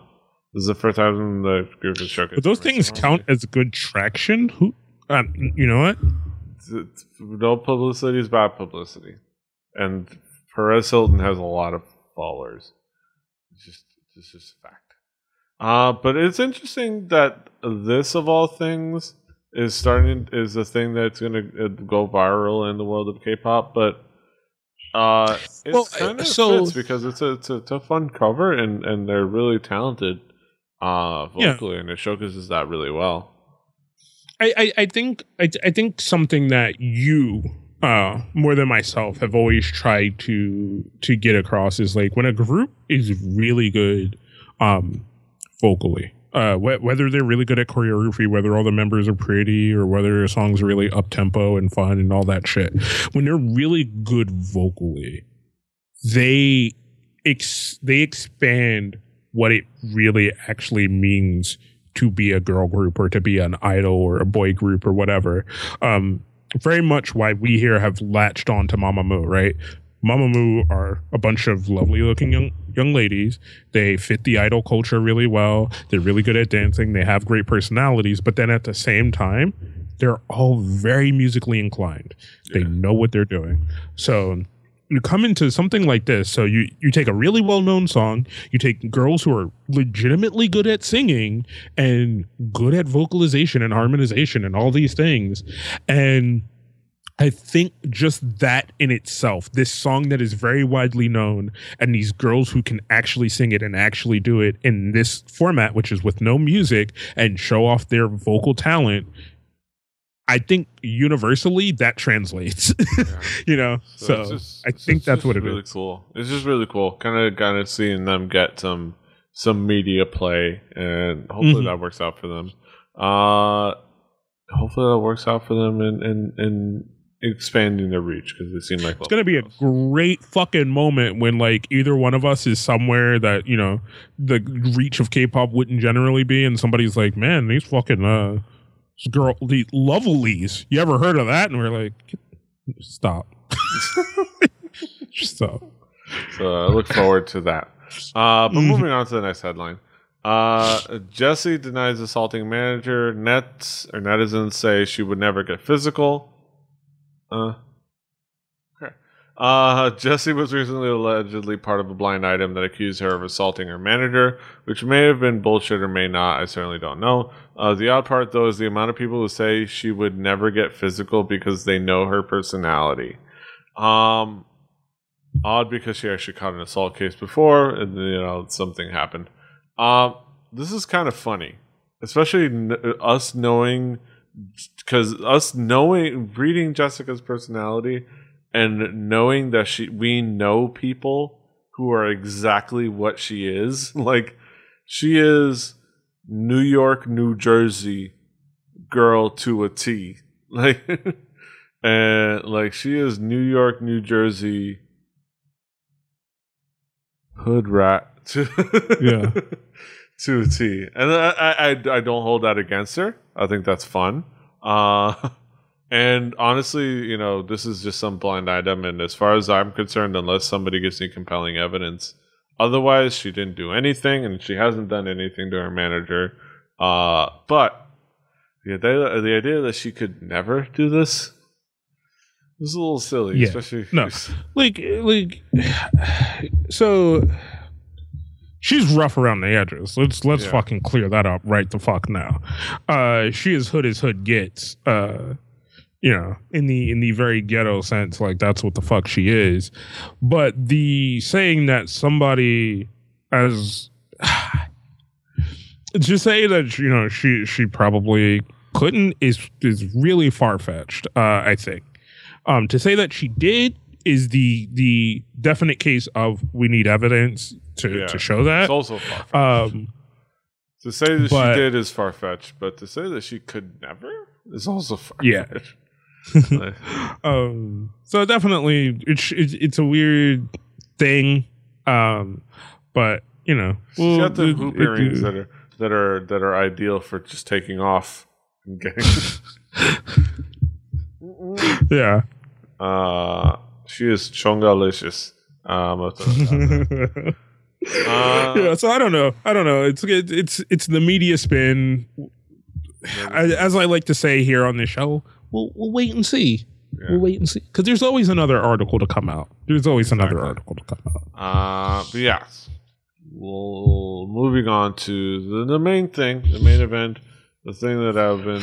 this is the first time the group has showcased. But those things count as good traction. Who, um, you know what? No publicity is bad publicity, and Perez Hilton has a lot of followers. It's just it's just a fact. Uh, but it's interesting that this of all things is starting is a thing that's going to go viral in the world of K-pop, but. Uh, it's Well, kind of so- fits because it's a, it's a it's a fun cover and and they're really talented, uh, Yeah. vocally, and it showcases that really well. I, I, think I, I think something that you uh more than myself have always tried to to get across is like when a group is really good um vocally uh wh- whether they're really good at choreography whether all the members are pretty or whether their songs really up tempo and fun and all that shit when they're really good vocally they ex- they expand what it really actually means to be a girl group or to be an idol or a boy group or whatever. Um, very much why we here have latched on to Mamamoo, right? Mamamoo are a bunch of lovely looking young young ladies. They fit the idol culture really well. They're really good at dancing. They have great personalities, but then at the same time, they're all very musically inclined. They Yeah. know what they're doing. So you come into something like this. So you you take a really well known song, you take girls who are legitimately good at singing and good at vocalization and harmonization and all these things, and I think just that in itself, this song that is very widely known, and these girls who can actually sing it and actually do it in this format, which is with no music and show off their vocal talent, I think universally that translates. you know, so, it's just- I think that's what it is. really cool. It's just really cool. Kind of, kind of seeing them get some some media play, and hopefully Mhm. that works out for them. Uh, hopefully that works out for them and and in expanding their reach because it seemed like It's gonna be a great fucking moment when like either one of us is somewhere that you know the reach of K-pop wouldn't generally be, and somebody's like, "Man, these fucking uh girl, the lovelies, you ever heard of that?" And we're like, "Stop, stop." So I look forward to that. Uh, but Mhm. moving on to the next headline. Uh, Jessi denies assaulting manager. Nets or netizens say she would never get physical. Uh, okay. Uh, Jessi was recently allegedly part of a blind item that accused her of assaulting her manager, which may have been bullshit or may not. I certainly don't know. Uh, the odd part, though, is the amount of people who say she would never get physical because they know her personality. Um, odd because she actually caught an assault case before, and you know something happened. Um, this is kind of funny, especially n- us knowing because us knowing reading Jessica's personality and knowing that she we know people who are exactly what she is. Like she is New York, New Jersey girl to a T. Like and like she is New York, New Jersey hood rat to Yeah. to a T. And I, I I don't hold that against her. I think that's fun. Uh and honestly, you know, this is just some blind item and as far as I'm concerned, unless somebody gives me compelling evidence, otherwise she didn't do anything and she hasn't done anything to her manager. Uh but the idea, the idea that she could never do this is a little silly, Yeah. especially No. like like so she's rough around the edges let's let's Yeah. fucking clear that up right the fuck now uh she is hood as hood gets uh you know in the in the very ghetto sense like that's what the fuck she is but the saying that somebody as to say that you know she she probably couldn't is is really far-fetched uh i think um, to say that she did is the the definite case of we need evidence to, Yeah. to show that. it's also far fetched. Um, to say that but- she did is far fetched, but to say that she could never is also far Yeah. Fetched. um, so definitely, it's, it's it's a weird thing, um, but you know, She's well, got the it- hoop it- earrings that are that are that are ideal for just taking off and getting. yeah. uh, she is chongalicious. Um, I'll throw that out there. Uh, yeah, so I don't know. I don't know. It's it, it's it's the media spin. As, as I like to say here on the show, we'll we'll wait and see. Yeah. We'll wait and see because there's always another article to come out. There's always another article to come out. Uh, but yes, well, moving on to the, the main thing, the main event, the thing that I've been.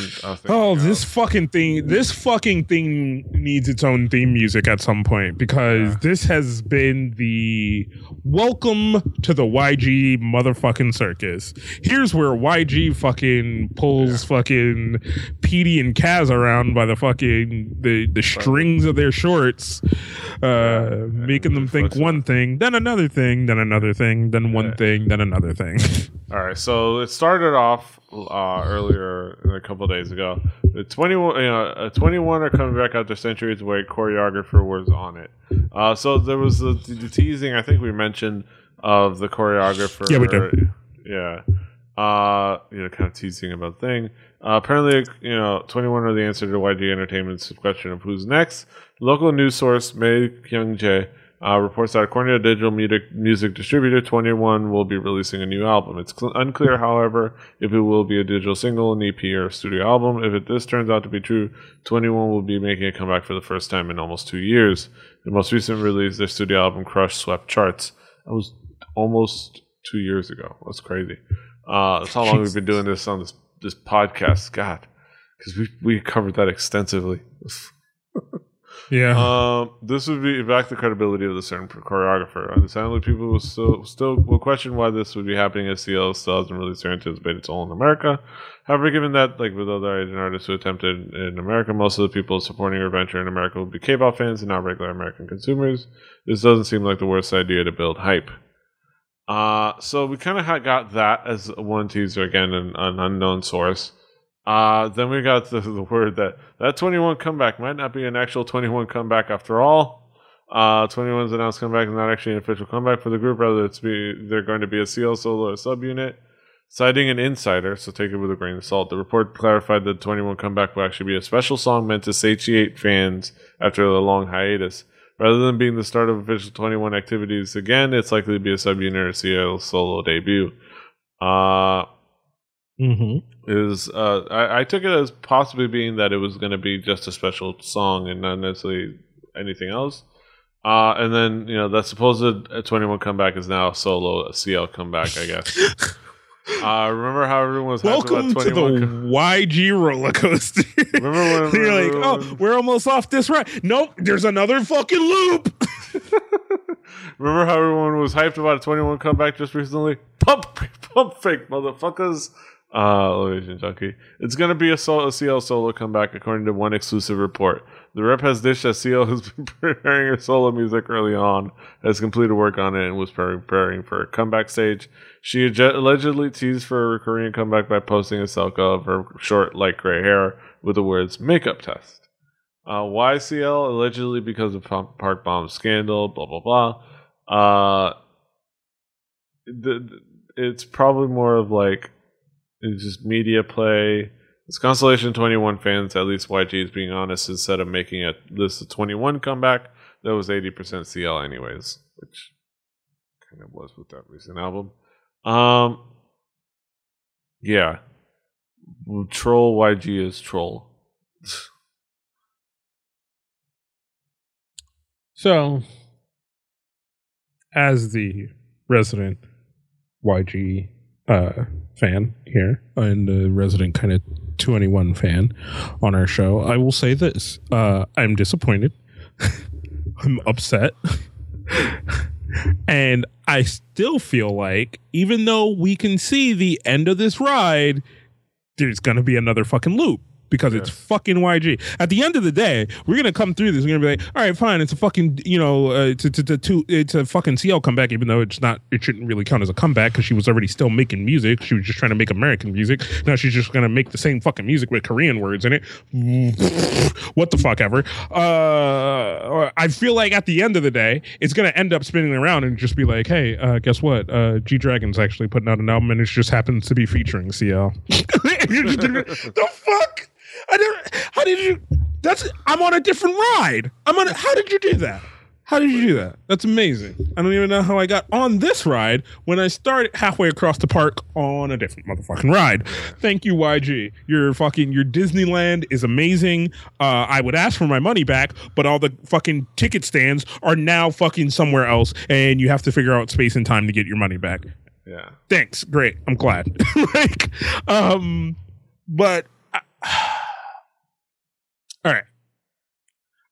Oh, of. this fucking thing! This fucking thing needs its own theme music at some point because Yeah. this has been the welcome to the YG motherfucking circus. Here's where YG fucking pulls fucking Petey and Kaz around by the fucking the the strings of their shorts, uh, making them think one thing, then another thing, then another thing, then one Yeah. thing, then another thing. All right, so it started off uh, earlier a couple of days ago. The 2NE1, you know, uh, 2NE1 are coming back after centuries away. Choreographer was on it. Uh, so there was the, the teasing. I think we mentioned of the choreographer. Yeah, we did. Yeah, uh, you know, kind of teasing about the thing. Uh, apparently, you know, 2NE1 are the answer to YG Entertainment's question of who's next. Local news source Mei Kyung Jae uh, reports that according to a digital music, music distributor, 2NE1 will be releasing a new album. It's cl- unclear, however, if it will be a digital single, an EP, or a studio album. If it, this turns out to be true, 2NE1 will be making a comeback for the first time in almost two years. The most recent release, their studio album, Crush, swept charts. That was almost two years ago. That's crazy. Uh, that's how long we've been doing this on this this podcast. God, because we we covered that extensively. Yeah. Um, this would be back the credibility of the certain choreographer. Understandably, people will still still will question why this would be happening as CL still hasn't released or anticipated its all in America. However, given that, like with other Asian artists who attempted in America, most of the people supporting her venture in America would be K-pop fans and not regular American consumers. This doesn't seem like the worst idea to build hype. Uh, so we kind of got that as one teaser again, an, an unknown source. Uh, then we got the, the word that that 2NE1 comeback might not be an actual 2NE1 comeback after all. Uh, 2NE1's announced comeback is not actually an official comeback for the group. Rather, it's be they're going to be a CL solo or subunit. Citing an insider, so take it with a grain of salt. The report clarified that 2NE1 comeback will actually be a special song meant to satiate fans after a long hiatus. Rather than being the start of official 2NE1 activities again, it's likely to be a subunit or CL solo debut. Uh, mm-hmm. is uh, I, I took it as possibly being that it was going to be just a special song and not necessarily anything else. Uh, and then you know that supposed uh, 2NE1 comeback is now solo a CL comeback, I guess. uh, remember how everyone was hyped Welcome about to the 2NE1 com- YG roller coaster. Remember when- You're like, oh, we're almost off this ride. Nope, there's another fucking loop. Remember how everyone was hyped about a 2NE1 comeback just recently? Pump, pump fake, motherfuckers. Uh, Asian Junkie. It's going to be a, sol- a CL solo comeback, according to one exclusive report. The rep has dished that CL has been preparing her solo music early on, has completed work on it, and was preparing for a comeback stage. She allegedly teased for a Korean comeback by posting a selfie of her short, light gray hair with the words makeup test. Uh, YCL allegedly because of Park Bom scandal, blah blah blah. Uh, the, the- it's probably more of like it's just media play. It's Constellation 2NE1 fans, at least YG is being honest, instead of making a list of 2NE1 comeback, that was eighty percent CL anyways, which kind of was with that recent album. Um, yeah, troll YG is troll. So, as the resident YG uh, fan here and a resident kind of 2NE1 fan on our show, I will say this. Uh, I'm disappointed. I'm upset. and I still feel like, even though we can see the end of this ride, there's going to be another fucking loop. Because it's fucking YG. At the end of the day, we're gonna come through this. We're gonna be like, all right, fine. It's a fucking you know, uh, it's, it's, it's, a it's a fucking CL comeback, even though it's not. It shouldn't really count as a comeback because she was already still making music. She was just trying to make American music. Now she's just gonna make the same fucking music with Korean words in it. what the fuck ever. Uh, I feel like at the end of the day, it's gonna end up spinning around and just be like, hey, uh, guess what? Uh, G Dragon's actually putting out an album and it just happens to be featuring CL. the fuck? I. How did you? That's. I'm on a different ride. I'm on. A, how did you do that? How did you do that? That's amazing. I don't even know how I got on this ride when I started halfway across the park on a different motherfucking ride. Thank you, YG. Your fucking your Disneyland is amazing. Uh, I would ask for my money back, but all the fucking ticket stands are now fucking somewhere else, and you have to figure out space and time to get your money back. Yeah. Thanks. Great. I'm glad. like, um, but. Uh, all right.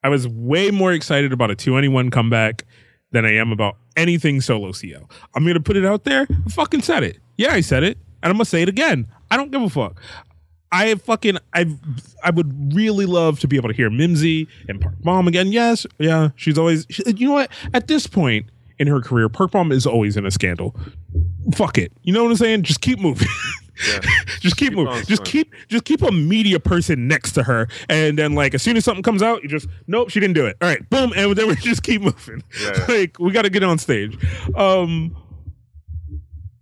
I was way more excited about a 2NE1 comeback than I am about anything solo CL. I'm going to put it out there. I fucking said it. Yeah, I said it. And I'm going to say it again. I don't give a fuck. I fucking I I would really love to be able to hear Minzy and Park Bom again. Yes, yeah, she's always she, you know what? At this point in her career, Park Bom is always in a scandal. Fuck it. You know what I'm saying? Just keep moving. Yeah. just keep, keep moving. Just keep just keep a media person next to her, and then like as soon as something comes out, you just nope, she didn't do it. All right, boom, and then we just keep moving. Yeah. like we got to get on stage. Um,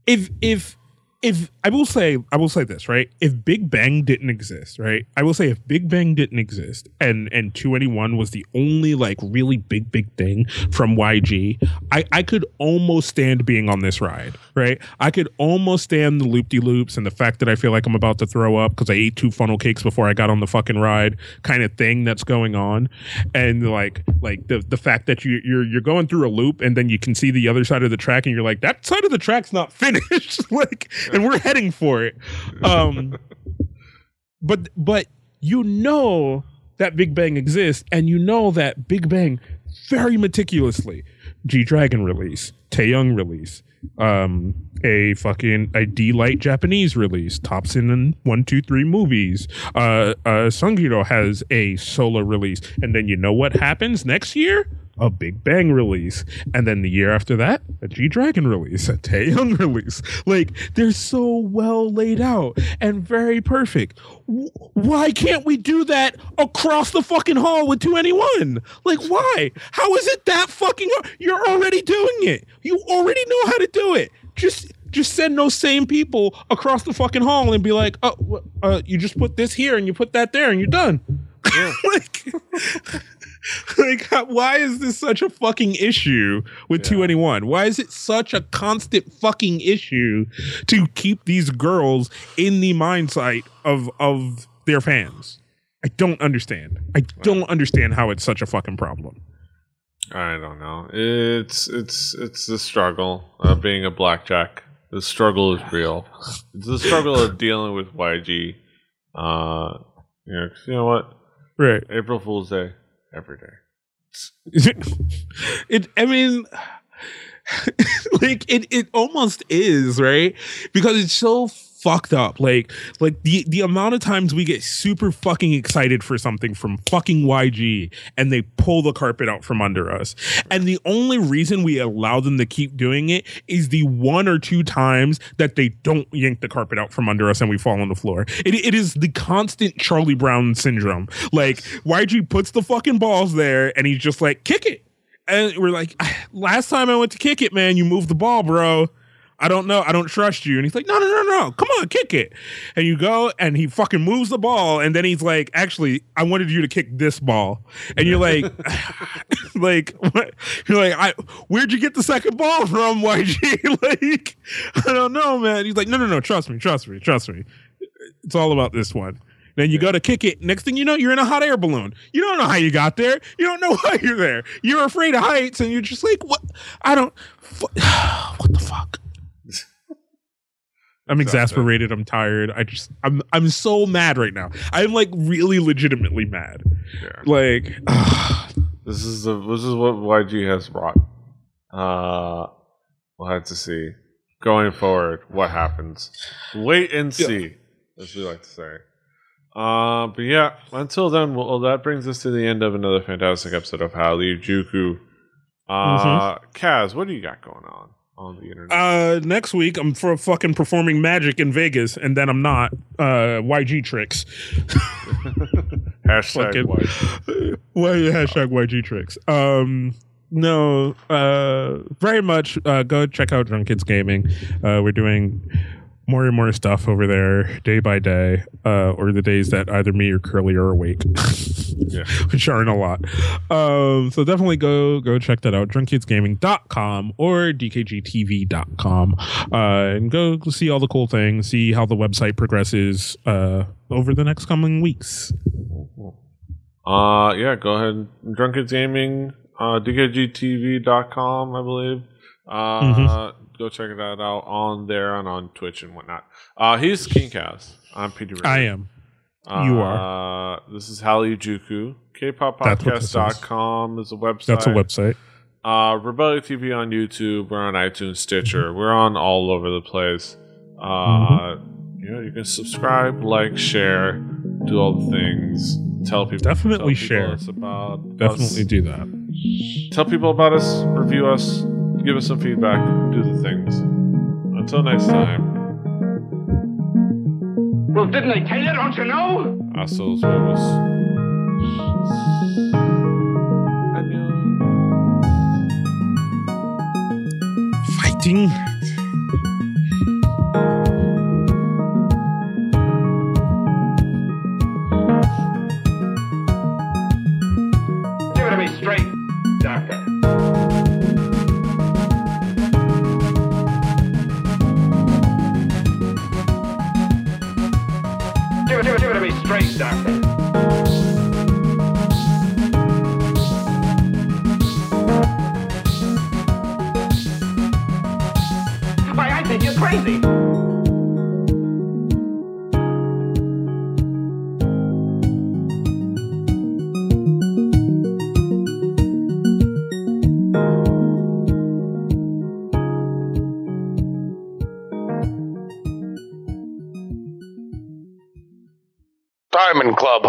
if if if I will say, I will say this, right? If Big Bang didn't exist, right? I will say if Big Bang didn't exist and and 2NE1 was the only like really big, big thing from YG, I, I could almost stand being on this ride, right? I could almost stand the loop de loops and the fact that I feel like I'm about to throw up because I ate two funnel cakes before I got on the fucking ride kind of thing that's going on. And like like the the fact that you you're you're going through a loop and then you can see the other side of the track and you're like, that side of the track's not finished. like and we're heading for it. Um, but but you know that Big Bang exists, and you know that Big Bang very meticulously G Dragon release, Taeyang release, um, a fucking a D-Lite Japanese release, tops in one, two, three movies. Uh, uh, Seungri has a solo release, and then you know what happens next year? A Big Bang release, and then the year after that, a G Dragon release, a Taeyang release. Like they're so well laid out and very perfect. why can't we do that across the fucking hall with 2NE1? Like why? How is it that fucking? You're already doing it. You already know how to do it. Just just send those same people across the fucking hall and be like, oh, uh, you just put this here and you put that there and you're done. Yeah. like, like, why is this such a fucking issue with yeah. 2NE1? Why is it such a constant fucking issue to keep these girls in the mindset of of their fans? I don't understand. I don't understand how it's such a fucking problem. I don't know. It's it's it's the struggle of being a blackjack. The struggle is real. It's the struggle of dealing with YG. Uh, you know, you know what? Right. April Fool's Day every day. it. I mean. like it, it almost is right because it's so fucked up. Like, like the the amount of times we get super fucking excited for something from fucking YG and they pull the carpet out from under us. And the only reason we allow them to keep doing it is the one or two times that they don't yank the carpet out from under us and we fall on the floor. It, it is the constant Charlie Brown syndrome. Like YG puts the fucking balls there and he's just like, kick it. And we're like, ah, last time I went to kick it, man, you moved the ball, bro. I don't know. I don't trust you. And he's like, no, no, no, no. Come on, kick it. And you go and he fucking moves the ball. And then he's like, actually, I wanted you to kick this ball. And you're like, like, what? You're like, I, where'd you get the second ball from, YG? like, I don't know, man. He's like, no, no, no. Trust me. Trust me. Trust me. It's all about this one. Then you go to kick it. Next thing you know, you're in a hot air balloon. You don't know how you got there. You don't know why you're there. You're afraid of heights, and you're just like, what? I don't. What the fuck? I'm exasperated. I'm tired. I just I'm I'm so mad right now. I'm like really legitimately mad. Yeah. Like this is the this is what YG has brought. Uh we'll have to see. Going forward, what happens. Wait and see, yeah. as we like to say. Uh, but yeah, until then, well, that brings us to the end of another fantastic episode of Howley Juku. Uh, Kaz, what do you got going on on the internet? Uh, next week I'm for fucking performing magic in Vegas, and then I'm not. Uh, YG tricks. Hashtag white. Why hashtag YG tricks? Um, no, uh, very much. Uh, go check out Drunk Kids Gaming. Uh, we're doing more and more stuff over there day by day, uh, or the days that either me or Curly are awake, Yeah. which aren't a lot. Um, so definitely go go check that out. DrunkKidsGaming.com or DKGTV.com, uh, and go see all the cool things. See how the website progresses uh, over the next coming weeks. Uh, yeah, go ahead. Drunken Gaming, uh, DKGTV.com, I believe. Uh, Mhm. go check that out on there and on Twitch and whatnot. Uh, he's Kingcast. I'm Peter. I am. You are. Uh, this is Hallyu Juku. That's what this is. KPopPodcast.com is a website. That's a website. Uh, Rebellion TV on YouTube. We're on iTunes, Stitcher. Mm-hmm. We're on all over the place. Uh, You know, you can subscribe, like, share, do all the things. Tell people. Definitely tell people share. About Definitely us. do that. Tell people about us. Review us. Give us some feedback. Do the things. Until next time. Well, didn't I tell you? Don't you know? Hasta los vemos. Adios. Fighting.